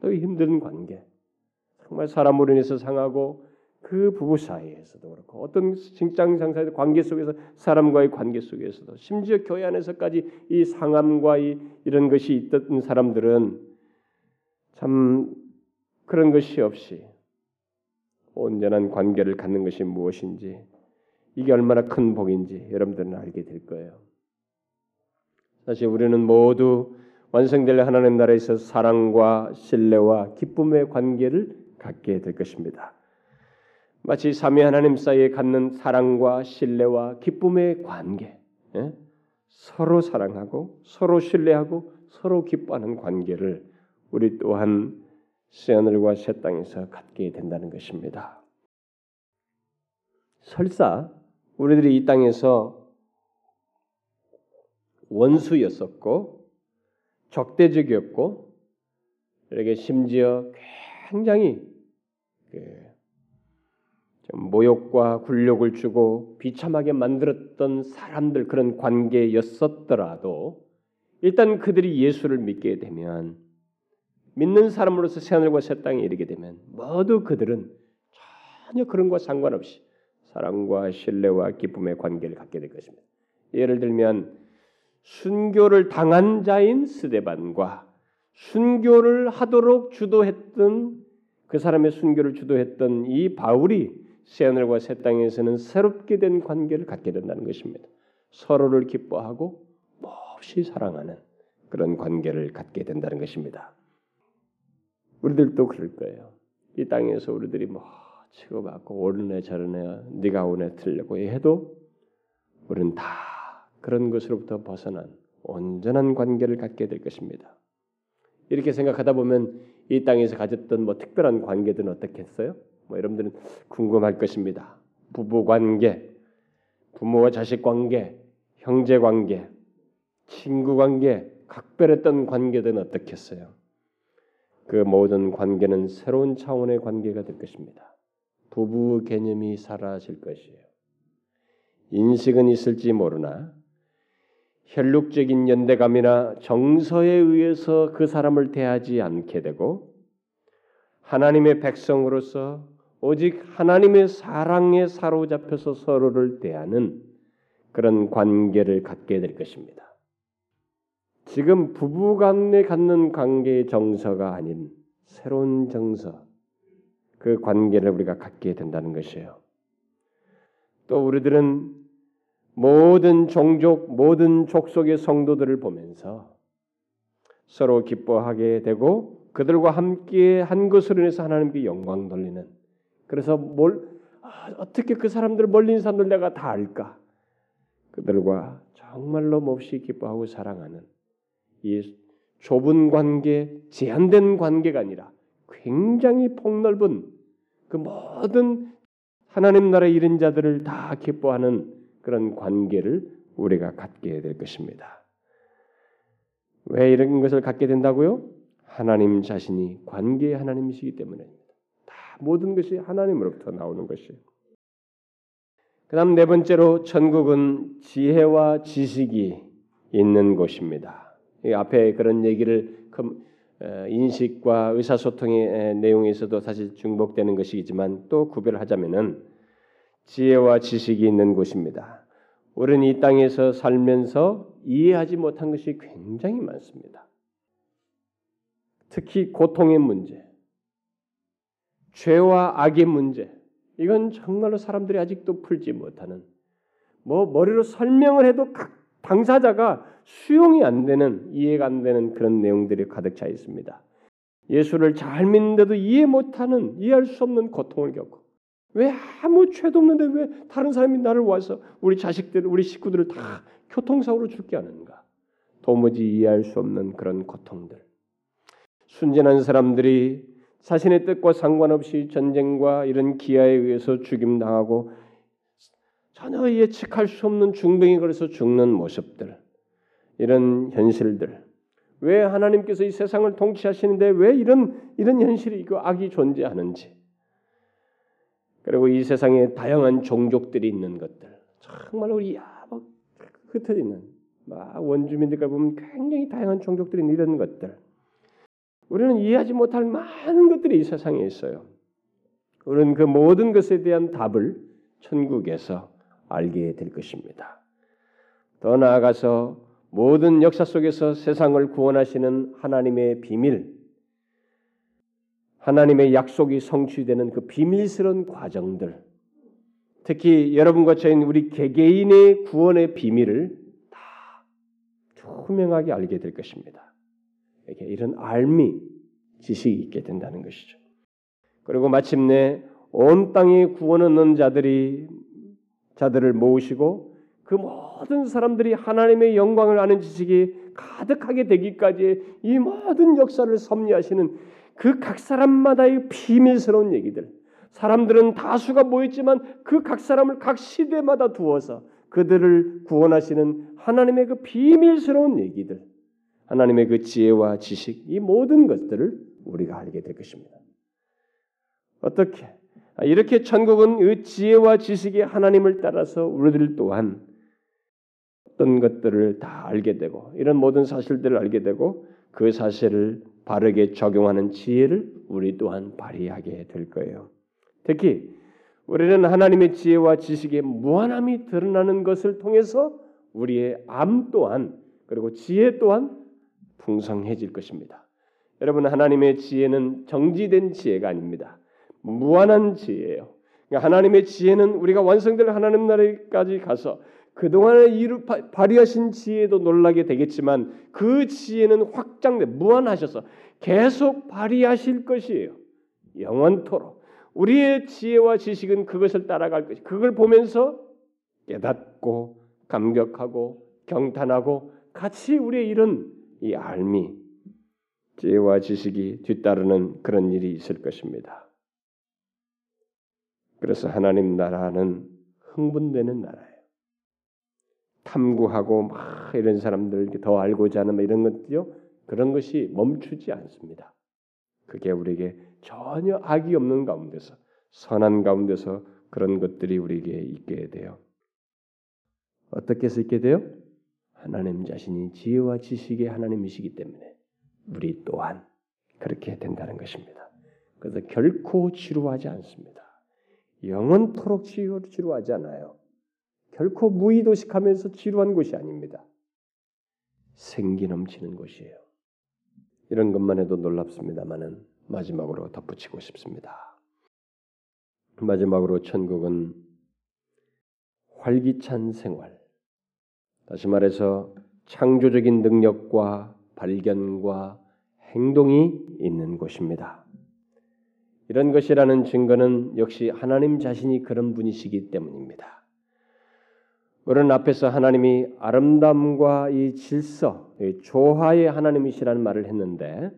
또 힘든 관계, 정말 사람으로 인해서 상하고 그 부부 사이에서도 그렇고 어떤 직장 상사의 관계 속에서 사람과의 관계 속에서도 심지어 교회 안에서까지 이 상함과 이, 이런 것이 있던 사람들은 참 그런 것이 없이 온전한 관계를 갖는 것이 무엇인지 이게 얼마나 큰 복인지 여러분들은 알게 될 거예요. 사실 우리는 모두 완성될 하나님 나라에서 사랑과 신뢰와 기쁨의 관계를 갖게 될 것입니다. 마치 삼위 하나님 사이에 갖는 사랑과 신뢰와 기쁨의 관계, 예? 서로 사랑하고 서로 신뢰하고 서로 기뻐하는 관계를 우리 또한 새 하늘과 새 땅에서 갖게 된다는 것입니다. 설사 우리들이 이 땅에서 원수였었고 적대적이었고 이렇게 심지어 굉장히 그 모욕과 굴욕을 주고 비참하게 만들었던 사람들 그런 관계였었더라도 일단 그들이 예수를 믿게 되면 믿는 사람으로서 새하늘과 새 땅에 이르게 되면 모두 그들은 전혀 그런 것과 상관없이 사랑과 신뢰와 기쁨의 관계를 갖게 될 것입니다. 예를 들면 순교를 당한 자인 스데반과 순교를 하도록 주도했던 그 사람의 순교를 주도했던 이 바울이 새 하늘과 새 땅에서는 새롭게 된 관계를 갖게 된다는 것입니다. 서로를 기뻐하고 몹시 사랑하는 그런 관계를 갖게 된다는 것입니다. 우리들도 그럴 거예요. 이 땅에서 우리들이 뭐 치고받고 오르네 저르네 네가 오네 틀려고 해도 우리는 다 그런 것으로부터 벗어난 온전한 관계를 갖게 될 것입니다. 이렇게 생각하다 보면 이 땅에서 가졌던 뭐 특별한 관계들은 어떻겠어요? 뭐 여러분들은 궁금할 것입니다. 부부 관계, 부모와 자식 관계, 형제 관계, 친구 관계, 각별했던 관계들은 어떻겠어요? 그 모든 관계는 새로운 차원의 관계가 될 것입니다. 부부 개념이 사라질 것이에요. 인식은 있을지 모르나 혈육적인 연대감이나 정서에 의해서 그 사람을 대하지 않게 되고 하나님의 백성으로서 오직 하나님의 사랑에 사로잡혀서 서로를 대하는 그런 관계를 갖게 될 것입니다. 지금 부부 간에 갖는 관계의 정서가 아닌 새로운 정서, 그 관계를 우리가 갖게 된다는 것이에요. 또 우리들은 모든 종족, 모든 족속의 성도들을 보면서 서로 기뻐하게 되고 그들과 함께 한 것으로 인해서 하나님께 영광 돌리는 그래서 뭘 아, 어떻게 그 사람들 있는 사람들 내가 다 알까? 그들과 정말로 몹시 기뻐하고 사랑하는 이 좁은 관계, 제한된 관계가 아니라 굉장히 폭넓은 그 모든 하나님 나라의 이른 자들을 다 기뻐하는 그런 관계를 우리가 갖게 될 것입니다. 왜 이런 것을 갖게 된다고요? 하나님 자신이 관계의 하나님이시기. 다 모든 것이 하나님으로부터 나오는 것이에요. 그다음 네 번째로 천국은 지혜와 지식이 있는 곳입니다. 앞에 그런 얘기를 인식과 의사소통의 내용에서도 사실 중복되는 것이지만 또 구별하자면은 지혜와 지식이 있는 곳입니다. 우리는 이 땅에서 살면서 이해하지 못한 것이 굉장히 많습니다. 특히 고통의 문제, 죄와 악의 문제, 이건 정말로 사람들이 아직도 풀지 못하는 뭐 머리로 설명을 해도 각 당사자가 수용이 안 되는 이해가 안 되는 그런 내용들이 가득 차 있습니다. 예수를 잘 믿는데도 이해 못하는 이해할 수 없는 고통을 겪고 왜 아무 죄도 없는데 왜 다른 사람이 나를 와서 우리 자식들, 우리 식구들을 다 교통사고로 죽게 하는가? 도무지 이해할 수 없는 그런 고통들. 순진한 사람들이 자신의 뜻과 상관없이 전쟁과 이런 기아에 의해서 죽임 당하고 전혀 예측할 수 없는 중병이 걸려서 죽는 모습들, 이런 현실들. 왜 하나님께서 이 세상을 통치하시는데 왜 이런 이런 현실이 있고 악이 존재하는지. 그리고 이 세상에 다양한 종족들이 있는 것들. 정말 우리 야막 흩어지는 막 원주민들과 보면 굉장히 다양한 종족들이 있는 이런 것들. 우리는 이해하지 못할 많은 것들이 이 세상에 있어요. 우리는 그 모든 것에 대한 답을 천국에서 알게 될 것입니다. 더 나아가서 모든 역사 속에서 세상을 구원하시는 하나님의 비밀, 하나님의 약속이 성취되는 그 비밀스러운 과정들, 특히 여러분과 저희 우리 개개인의 구원의 비밀을 다 투명하게 알게 될 것입니다. 이렇게 이런 알미 지식이 있게 된다는 것이죠. 그리고 마침내 온 땅에 구원 얻는 자들이 자들을 모으시고 그 모든 사람들이 하나님의 영광을 아는 지식이 가득하게 되기까지 이 모든 역사를 섭리하시는 그 각 사람마다의 비밀스러운 얘기들. 사람들은 다수가 모였지만 그 각 사람을 각 시대마다 두어서 그들을 구원하시는 하나님의 그 비밀스러운 얘기들. 하나님의 그 지혜와 지식, 이 모든 것들을 우리가 알게 될 것입니다. 어떻게? 이렇게 천국은 그 지혜와 지식이 하나님을 따라서 우리들 또한 어떤 것들을 다 알게 되고 이런 모든 사실들을 알게 되고 그 사실을 바르게 적용하는 지혜를 우리 또한 발휘하게 될 거예요. 특히 우리는 하나님의 지혜와 지식의 무한함이 드러나는 것을 통해서 우리의 암 또한 그리고 지혜 또한 풍성해질 것입니다. 여러분 하나님의 지혜는 정지된 지혜가 아닙니다. 무한한 지혜예요. 그러니까 하나님의 지혜는 우리가 완성될 하나님 나라까지 가서 그동안에 이루 발휘하신 지혜도 놀라게 되겠지만 그 지혜는 확장돼 무한하셔서 계속 발휘하실 것이에요. 영원토록 우리의 지혜와 지식은 그것을 따라갈 것이. 그걸 보면서 깨닫고 감격하고 경탄하고 같이 우리의 이런 이 알미 지혜와 지식이 뒤따르는 그런 일이 있을 것입니다. 그래서 하나님 나라는 흥분되는 나라예요. 탐구하고 막 이런 사람들 더 알고자 하는 이런 것들요 그런 것이 멈추지 않습니다. 그게 우리에게 전혀 악이 없는 가운데서 선한 가운데서 그런 것들이 우리에게 있게 돼요. 어떻게 해서 있게 돼요? 하나님 자신이 지혜와 지식의 하나님이시기 때문에 우리 또한 그렇게 된다는 것입니다. 그래서 결코 지루하지 않습니다. 영원토록 지루하지 않아요. 결코 무의도식하면서 지루한 곳이 아닙니다. 생기 넘치는 곳이에요. 이런 것만 해도 놀랍습니다만은 마지막으로 덧붙이고 싶습니다. 마지막으로 천국은 활기찬 생활, 다시 말해서 창조적인 능력과 발견과 행동이 있는 곳입니다. 이런 것이라는 증거는 역시 하나님 자신이 그런 분이시기 때문입니다. 우리는 앞에서 하나님이 아름다움과 이 질서, 이 조화의 하나님이시라는 말을 했는데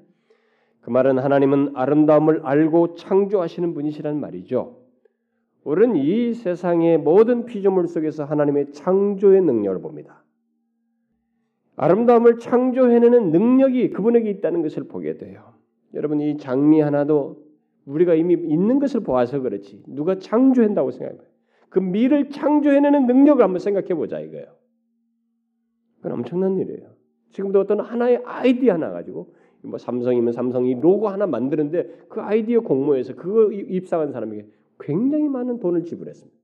그 말은 하나님은 아름다움을 알고 창조하시는 분이시라는 말이죠. 우리는 이 세상의 모든 피조물 속에서 하나님의 창조의 능력을 봅니다. 아름다움을 창조해내는 능력이 그분에게 있다는 것을 보게 돼요. 여러분 이 장미 하나도 우리가 이미 있는 것을 보아서 그렇지 누가 창조한다고 생각해요. 그 미를 창조해내는 능력을 한번 생각해 보자 이거예요. 그건 엄청난 일이에요. 지금도 어떤 하나의 아이디어 하나 가지고 뭐 삼성이면 삼성이 로고 하나 만드는데 그 아이디어 공모에서 그거 입상한 사람에게 굉장히 많은 돈을 지불했습니다.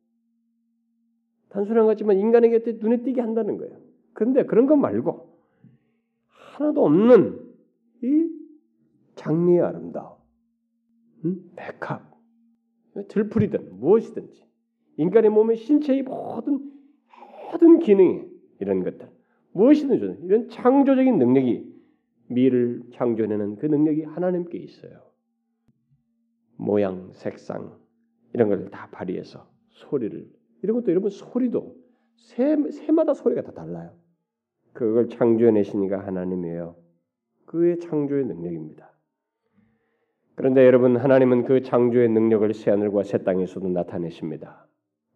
단순한 것지만 인간에게 눈에 띄게 한다는 거예요. 그런데 그런 거 말고 하나도 없는 이 장미의 아름다움, 음? 백합, 들풀이든 무엇이든지 인간의 몸의 신체의 모든 모든 기능이 이런 것들 무엇이든 이런 창조적인 능력이 미를 창조해내는 그 능력이 하나님께 있어요. 모양, 색상 이런 것을 다 발휘해서 소리를 이런 것도 여러분 소리도 새, 새마다 소리가 다 달라요. 그걸 창조해내시니까 하나님이에요. 그의 창조의 능력입니다. 그런데 여러분 하나님은 그 창조의 능력을 새 하늘과 새 땅에서도 나타내십니다.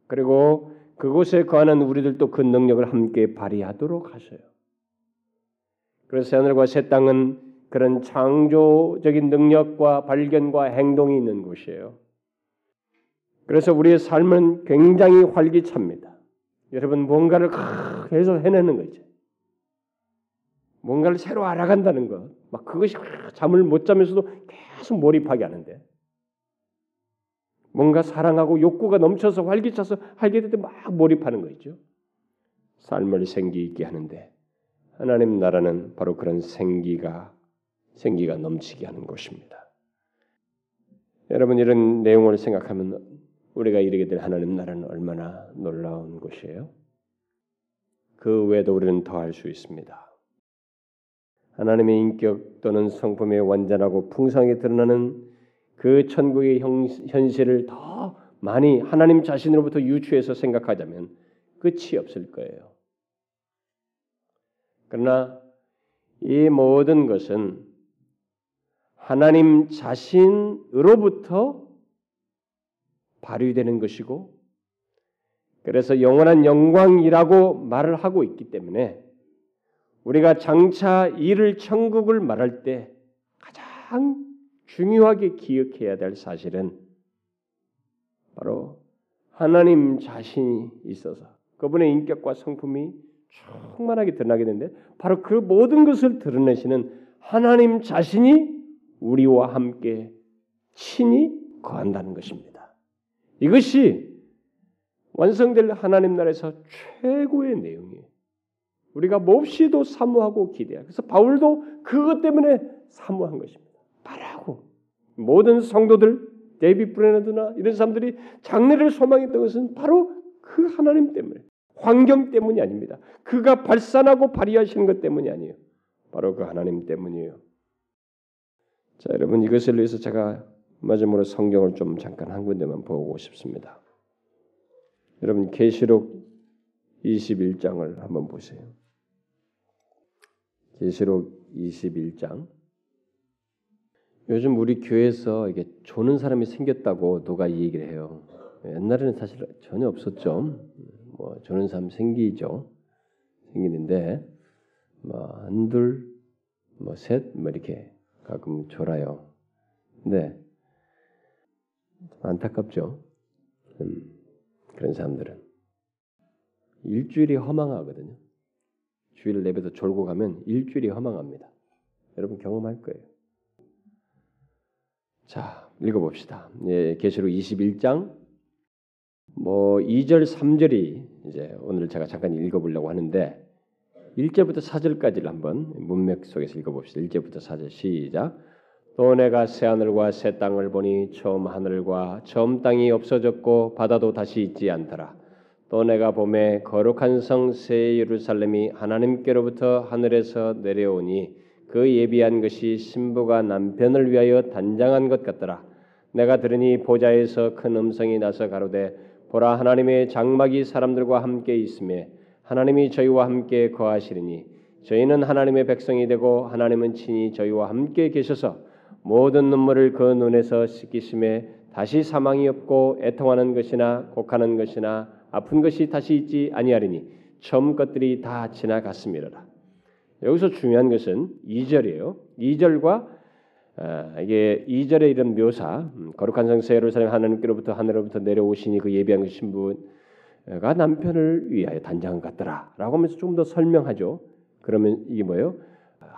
그리고 그곳에 거하는 우리들도 그 능력을 함께 발휘하도록 하셔요. 그래서 새 하늘과 새 땅은 그런 창조적인 능력과 발견과 행동이 있는 곳이에요. 그래서 우리의 삶은 굉장히 활기찹니다. 여러분 뭔가를 계속 해내는 거죠. 뭔가를 새로 알아간다는 것, 막 그것이 잠을 못 자면서도 계속 몰입하게 하는데 뭔가 사랑하고 욕구가 넘쳐서 활기차서 하게 될 때 막 몰입하는 거 있죠. 삶을 생기 있게 하는데 하나님 나라는 바로 그런 생기가 생기가 넘치게 하는 곳입니다. 여러분 이런 내용을 생각하면 우리가 이르게 될 하나님 나라는 얼마나 놀라운 곳이에요. 그 외에도 우리는 더할수 있습니다. 하나님의 인격 또는 성품의 완전하고 풍성하게 드러나는 그 천국의 현실을 더 많이 하나님 자신으로부터 유추해서 생각하자면 끝이 없을 거예요. 그러나 이 모든 것은 하나님 자신으로부터 발휘되는 것이고 그래서 영원한 영광이라고 말을 하고 있기 때문에 우리가 장차 이를 천국을 말할 때 가장 중요하게 기억해야 될 사실은 바로 하나님 자신이 있어서 그분의 인격과 성품이 충만하게 드러나게 되는데 바로 그 모든 것을 드러내시는 하나님 자신이 우리와 함께 친히 거한다는 것입니다. 이것이 완성될 하나님 나라에서 최고의 내용이에요. 우리가 몹시도 사모하고 기대하. 그래서 바울도 그것 때문에 사모한 것입니다. 바라고 모든 성도들 데이비 브레너드나 이런 사람들이 장래를 소망했던 것은 바로 그 하나님 때문에 환경 때문이 아닙니다. 그가 발산하고 발휘하시는 것 때문이 아니에요. 바로 그 하나님 때문이에요. 자, 여러분 이것을 위해서 제가 마지막으로 성경을 좀 잠깐 한 군데만 보고 싶습니다. 여러분 계시록 21장을 한번 보세요. 계시록 21장. 요즘 우리 교회에서 이게 조는 사람이 생겼다고 누가 이 얘기를 해요. 옛날에는 사실 전혀 없었죠. 뭐 조는 사람 생기죠. 생기는데 뭐 한둘 뭐 셋뭐 뭐 이렇게 가끔 졸아요. 근데 안타깝죠. 음, 그런 사람들은 일주일이 허망하거든요. 주일 내에서 졸고 가면 일주일이 허망합니다. 여러분 경험할 거예요. 자, 읽어봅시다. 예, 계시록 21장 뭐 2절 3절이 이제 오늘 제가 잠깐 읽어보려고 하는데 1절부터 4절까지를 한번 문맥 속에서 읽어봅시다. 1절부터 4절 시작. 또 내가 새 하늘과 새 땅을 보니 처음 하늘과 처음 땅이 없어졌고 바다도 다시 있지 않더라. 또 내가 봄에 거룩한 성 새 예루살렘이 하나님께로부터 하늘에서 내려오니 그 예비한 것이 신부가 남편을 위하여 단장한 것 같더라. 내가 들으니 보좌에서 큰 음성이 나서 가로되 보라 하나님의 장막이 사람들과 함께 있음에 하나님이 저희와 함께 거하시리니 저희는 하나님의 백성이 되고 하나님은 친히 저희와 함께 계셔서 모든 눈물을 그 눈에서 씻기심에 다시 사망이 없고 애통하는 것이나 곡하는 것이나 아픈 것이 다시 있지 아니하리니 처음 것들이 다 지나갔음이라. 여기서 중요한 것은 2절이에요. 2절과 아, 이게 2절의 이런 묘사, 음, 거룩한 성세 예루살렘 하나님께로부터 하늘로부터 내려오시니 그 예비한 그 신부가 남편을 위하여 단장한 같더라 라고 하면서 좀더 설명하죠. 그러면 이게 뭐예요?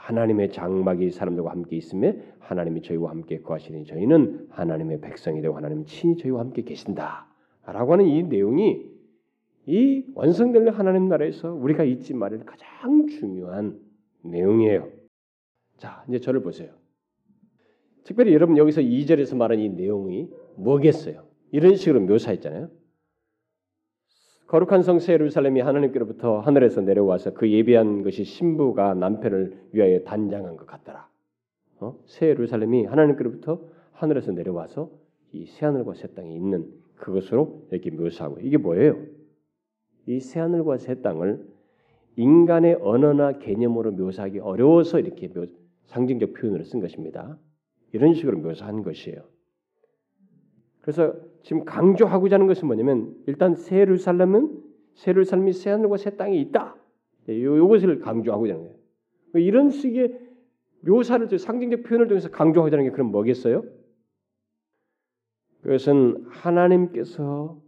하나님의 장막이 사람들과 함께 있음에 하나님이 저희와 함께 거하시니 저희는 하나님의 백성이 되고 하나님 친히 저희와 함께 계신다라고 하는 이 내용이 이 완성될 하나님 나라에서 우리가 잊지 말을 가장 중요한 내용이에요. 자, 이제 저를 보세요. 특별히 여러분 여기서 2절에서 말한 이 내용이 뭐겠어요? 이런 식으로 묘사했잖아요. 거룩한 성세 예루살렘이 하나님께로부터 하늘에서 내려와서 그 예비한 것이 신부가 남편을 위하여 단장한 것 같더라. 어? 새 예루살렘이 하나님께로부터 하늘에서 내려와서 이 새 하늘과 새 땅에 있는 그것으로 이렇게 묘사하고 이게 뭐예요? 이 새 하늘과 새 땅을 인간의 언어나 개념으로 묘사하기 어려워서 이렇게 묘, 상징적 표현으로 쓴 것입니다. 이런 식으로 묘사한 것이에요. 그래서 지금 강조하고자 하는 것은 뭐냐면 일단 새 예루살렘은 새를 삶이 새 하늘과 새 땅이 있다. 이것을 강조하고 있는 거예요. 이런 식의 묘사를 상징적 표현을 통해서 강조하자는 게 그럼 뭐겠어요? 그것은 하나님께서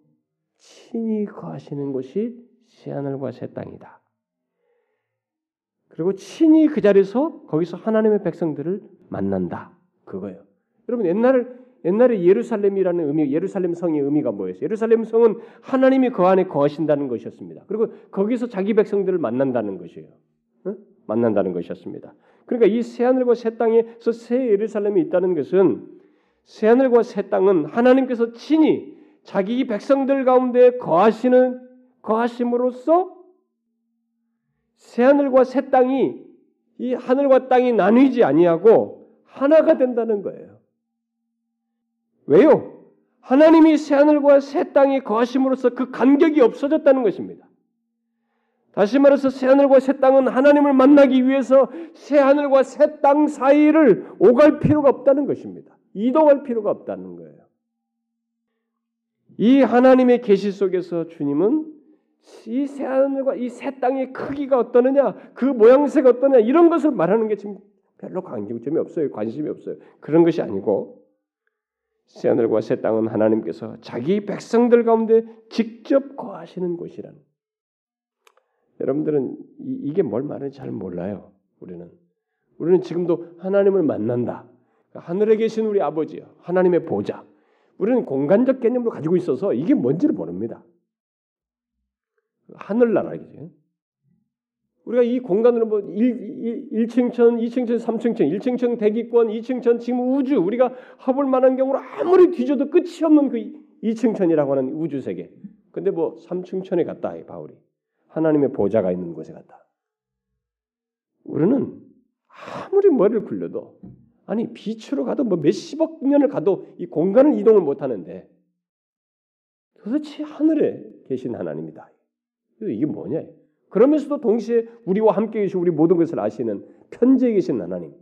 친히 거하시는 곳이 새하늘과 새 땅이다. 그리고 친히 그 자리에서 거기서 하나님의 백성들을 만난다. 그거예요. 여러분 옛날 옛날에 예루살렘이라는 의미, 예루살렘 성의 의미가 뭐였어요? 예루살렘 성은 하나님이 그 안에 거하신다는 것이었습니다. 그리고 거기서 자기 백성들을 만난다는 것이에요. 어? 만난다는 것이었습니다. 그러니까 이 새 하늘과 새 땅에서 새 예루살렘이 있다는 것은 새 하늘과 새 땅은 하나님께서 친히 자기 백성들 가운데 거하시는 거하심으로써 새 하늘과 새 땅이 이 하늘과 땅이 나뉘지 아니하고 하나가 된다는 거예요. 왜요? 하나님이 새 하늘과 새 땅에 거하심으로써 그 간격이 없어졌다는 것입니다. 다시 말해서 새 하늘과 새 땅은 하나님을 만나기 위해서 새 하늘과 새 땅 사이를 오갈 필요가 없다는 것입니다. 이동할 필요가 없다는 거예요. 이 하나님의 계시 속에서 주님은 이 새 하늘과 이 새 땅의 크기가 어떠느냐, 그 모양새가 어떠냐 이런 것을 말하는 게 지금 별로 관심점이 없어요. 관심이 없어요. 그런 것이 아니고 새 하늘과 새 땅은 하나님께서 자기 백성들 가운데 직접 거하시는 곳이라는. 여러분들은 이, 게뭘 말하는지 잘 몰라요. 우리는 우리는 지금도 하나님을 만난다. 하늘에 계신 우리 아버지요, 하나님의 보좌. 우리는 공간적 개념으로 가지고 있어서 이게 뭔지를 모릅니다. 하늘나라이죠. 우리가 이 공간으로 뭐 1, 1 층천, 2층천, 3층천, 1층천 대기권, 2층천 지금 우주 우리가 해볼 만한 경우로 아무리 뒤져도 끝이 없는 그 2층천이라고 하는 우주 세계. 근데 뭐 3층천에 갔다 이 바울이 하나님의 보좌가 있는 곳에 갔다. 우리는 아무리 머리를 굴려도 아니 빛으로 가도 뭐 몇십억 년을 가도 이 공간을 이동을 못 하는데 도대체 하늘에 계신 하나님이다. 이게 뭐냐? 그러면서도 동시에 우리와 함께 계시고 우리 모든 것을 아시는 편재에 계신 하나님.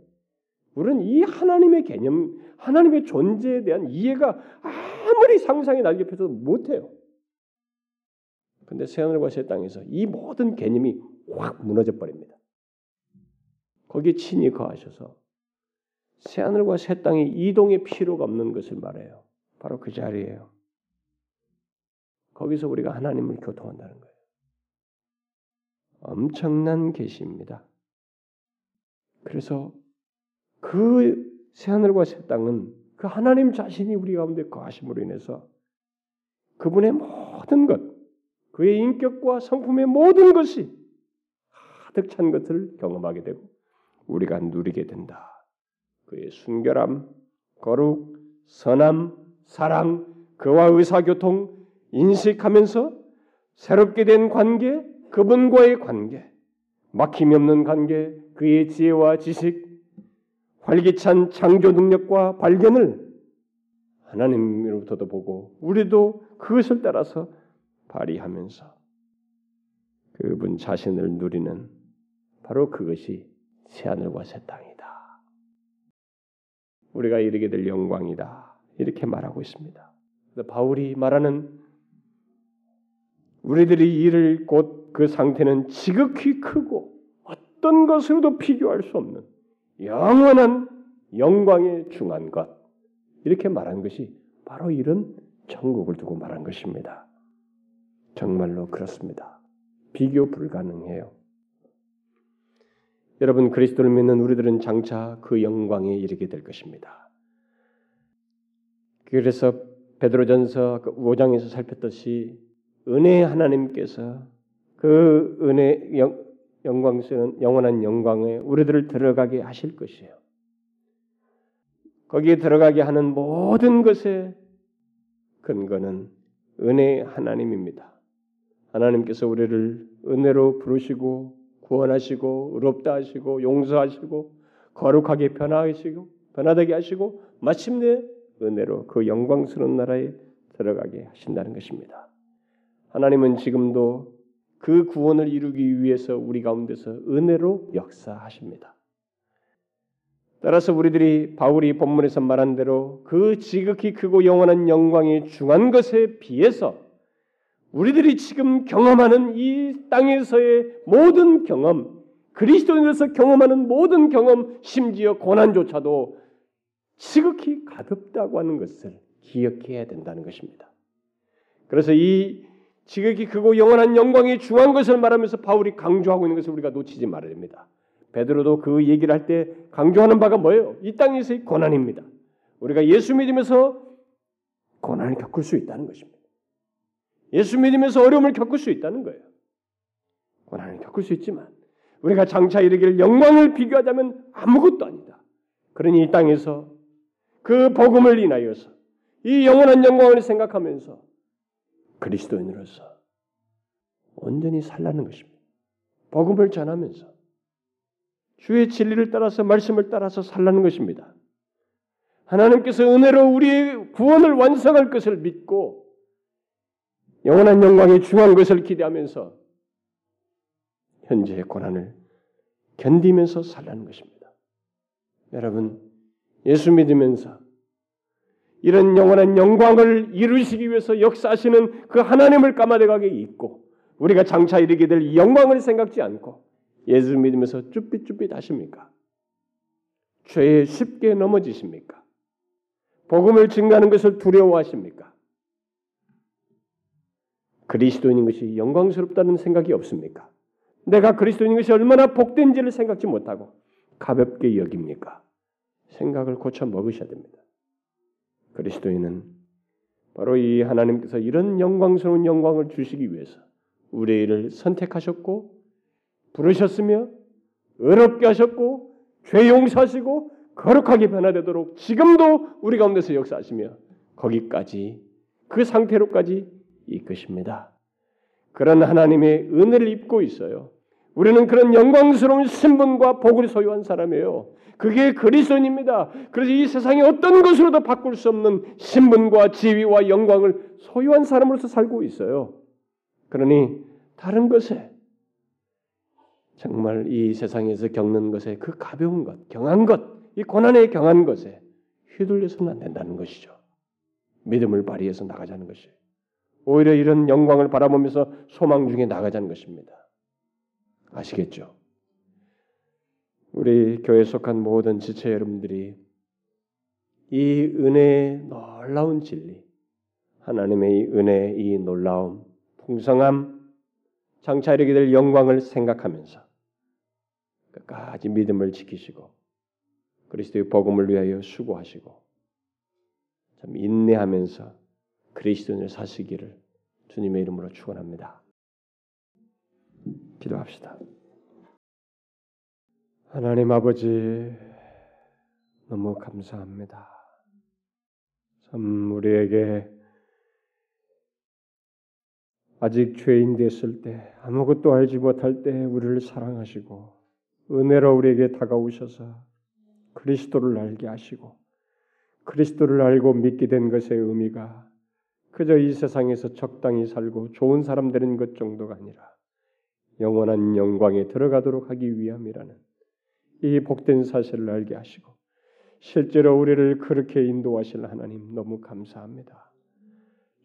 우리는 이 하나님의 개념, 하나님의 존재에 대한 이해가 아무리 상상이 날개 펴도 못해요. 근데 새하늘과 새 땅에서 이 모든 개념이 확 무너져 버립니다. 거기에 친히 거하셔서 새하늘과 새 땅이 이동의 필요가 없는 것을 말해요. 바로 그 자리예요. 거기서 우리가 하나님을 교통한다는 거예요. 엄청난 계시입니다. 그래서 그 새하늘과 새 땅은 그 하나님 자신이 우리 가운데 거하심으로 인해서 그분의 모든 것, 그의 인격과 성품의 모든 것이 가득 찬 것을 경험하게 되고 우리가 누리게 된다. 그의 순결함, 거룩, 선함, 사랑, 그와 의사교통, 인식하면서 새롭게 된 관계, 그분과의 관계, 막힘이 없는 관계, 그의 지혜와 지식, 활기찬 창조 능력과 발견을 하나님으로부터도 보고 우리도 그것을 따라서 발휘하면서 그분 자신을 누리는 바로 그것이 새하늘과 새 땅이다. 우리가 이르게 될 영광이다. 이렇게 말하고 있습니다. 바울이 말하는 우리들이 이를 곧 그 상태는 지극히 크고 어떤 것으로도 비교할 수 없는 영원한 영광에 중한 것 이렇게 말한 것이 바로 이런 천국을 두고 말한 것입니다. 정말로 그렇습니다. 비교 불가능해요. 여러분 그리스도를 믿는 우리들은 장차 그 영광에 이르게 될 것입니다. 그래서 베드로전서 5장에서 그 살폈듯이 은혜 하나님께서 그 은혜 영, 영광스러운 영원한 영광에 우리들을 들어가게 하실 것이에요. 거기에 들어가게 하는 모든 것의 근거는 은혜 하나님입니다. 하나님께서 우리를 은혜로 부르시고 구원하시고 의롭다 하시고 용서하시고 거룩하게 변화하시고 변화되게 하시고 마침내 은혜로 그 영광스러운 나라에 들어가게 하신다는 것입니다. 하나님은 지금도 그 구원을 이루기 위해서 우리 가운데서 은혜로 역사하십니다. 따라서 우리들이 바울이 본문에서 말한 대로 그 지극히 크고 영원한 영광이 중한 것에 비해서 우리들이 지금 경험하는 이 땅에서의 모든 경험, 그리스도인에서 경험하는 모든 경험, 심지어 고난조차도 지극히 가볍다고 하는 것을 기억해야 된다는 것입니다. 그래서 이 지극히 크고 영원한 영광이 중요한 것을 말하면서 바울이 강조하고 있는 것을 우리가 놓치지 말아야 됩니다. 베드로도 그 얘기를 할 때 강조하는 바가 뭐예요? 이 땅에서의 고난입니다. 우리가 예수 믿으면서 고난을 겪을 수 있다는 것입니다. 예수 믿으면서 어려움을 겪을 수 있다는 거예요. 고난을 겪을 수 있지만 우리가 장차 이르기를 영광을 비교하자면 아무것도 아니다. 그러니 이 땅에서 그 복음을 인하여서 이 영원한 영광을 생각하면서 그리스도인으로서 온전히 살라는 것입니다. 복음을 전하면서 주의 진리를 따라서 말씀을 따라서 살라는 것입니다. 하나님께서 은혜로 우리의 구원을 완성할 것을 믿고 영원한 영광이 중요한 것을 기대하면서 현재의 고난을 견디면서 살라는 것입니다. 여러분 예수 믿으면서 이런 영원한 영광을 이루시기 위해서 역사하시는 그 하나님을 까마득하게 잊고 우리가 장차 이르게 될 영광을 생각지 않고 예수 믿으면서 쭈삣쭈삣 하십니까? 죄에 쉽게 넘어지십니까? 복음을 증가하는 것을 두려워하십니까? 그리스도인인 것이 영광스럽다는 생각이 없습니까? 내가 그리스도인인 것이 얼마나 복된지를 생각지 못하고 가볍게 여깁니까? 생각을 고쳐 먹으셔야 됩니다. 그리스도인은 바로 이 하나님께서 이런 영광스러운 영광을 주시기 위해서 우리를 선택하셨고 부르셨으며 어렵게 하셨고 죄 용서하시고 거룩하게 변화되도록 지금도 우리 가운데서 역사하시며 거기까지 그 상태로까지 이끄십니다. 그런 하나님의 은혜를 입고 있어요. 우리는 그런 영광스러운 신분과 복을 소유한 사람이에요. 그게 그리스도입니다. 그래서 이 세상에 어떤 것으로도 바꿀 수 없는 신분과 지위와 영광을 소유한 사람으로서 살고 있어요. 그러니 다른 것에 정말 이 세상에서 겪는 것에 그 가벼운 것, 경한 것, 이 고난에 경한 것에 휘둘려서는 안 된다는 것이죠. 믿음을 발휘해서 나가자는 것이. 오히려 이런 영광을 바라보면서 소망 중에 나가자는 것입니다. 아시겠죠? 우리 교회 속한 모든 지체 여러분들이 이 은혜의 놀라운 진리, 하나님의 은혜, 이 놀라움, 풍성함, 장차 이르게 될 영광을 생각하면서 끝까지 믿음을 지키시고 그리스도의 복음을 위하여 수고하시고 참 인내하면서 그리스도인을 사시기를 주님의 이름으로 축원합니다. 기도합시다. 하나님 아버지 너무 감사합니다. 참 우리에게 아직 죄인 됐을 때 아무것도 알지 못할 때 우리를 사랑하시고 은혜로 우리에게 다가오셔서 그리스도를 알게 하시고 그리스도를 알고 믿게 된 것의 의미가 그저 이 세상에서 적당히 살고 좋은 사람 되는 것 정도가 아니라 영원한 영광에 들어가도록 하기 위함이라는 이 복된 사실을 알게 하시고 실제로 우리를 그렇게 인도하실 하나님 너무 감사합니다.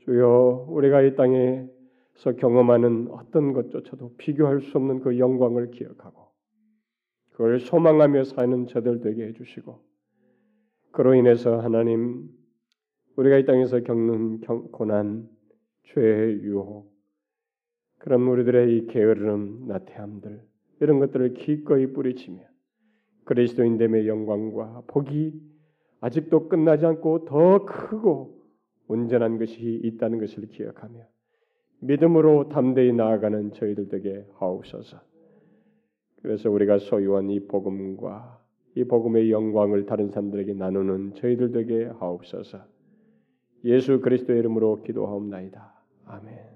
주여 우리가 이 땅에서 경험하는 어떤 것조차도 비교할 수 없는 그 영광을 기억하고 그걸 소망하며 사는 저들 되게 해주시고 그로 인해서 하나님 우리가 이 땅에서 겪는 고난, 죄, 유혹, 그런 우리들의 이 게으름, 나태함들 이런 것들을 기꺼이 뿌리치며 그리스도인됨의 영광과 복이 아직도 끝나지 않고 더 크고 온전한 것이 있다는 것을 기억하며 믿음으로 담대히 나아가는 저희들 에게 하옵소서. 그래서 우리가 소유한 이 복음과 이 복음의 영광을 다른 사람들에게 나누는 저희들 에게 하옵소서. 예수 그리스도의 이름으로 기도하옵나이다. 아멘.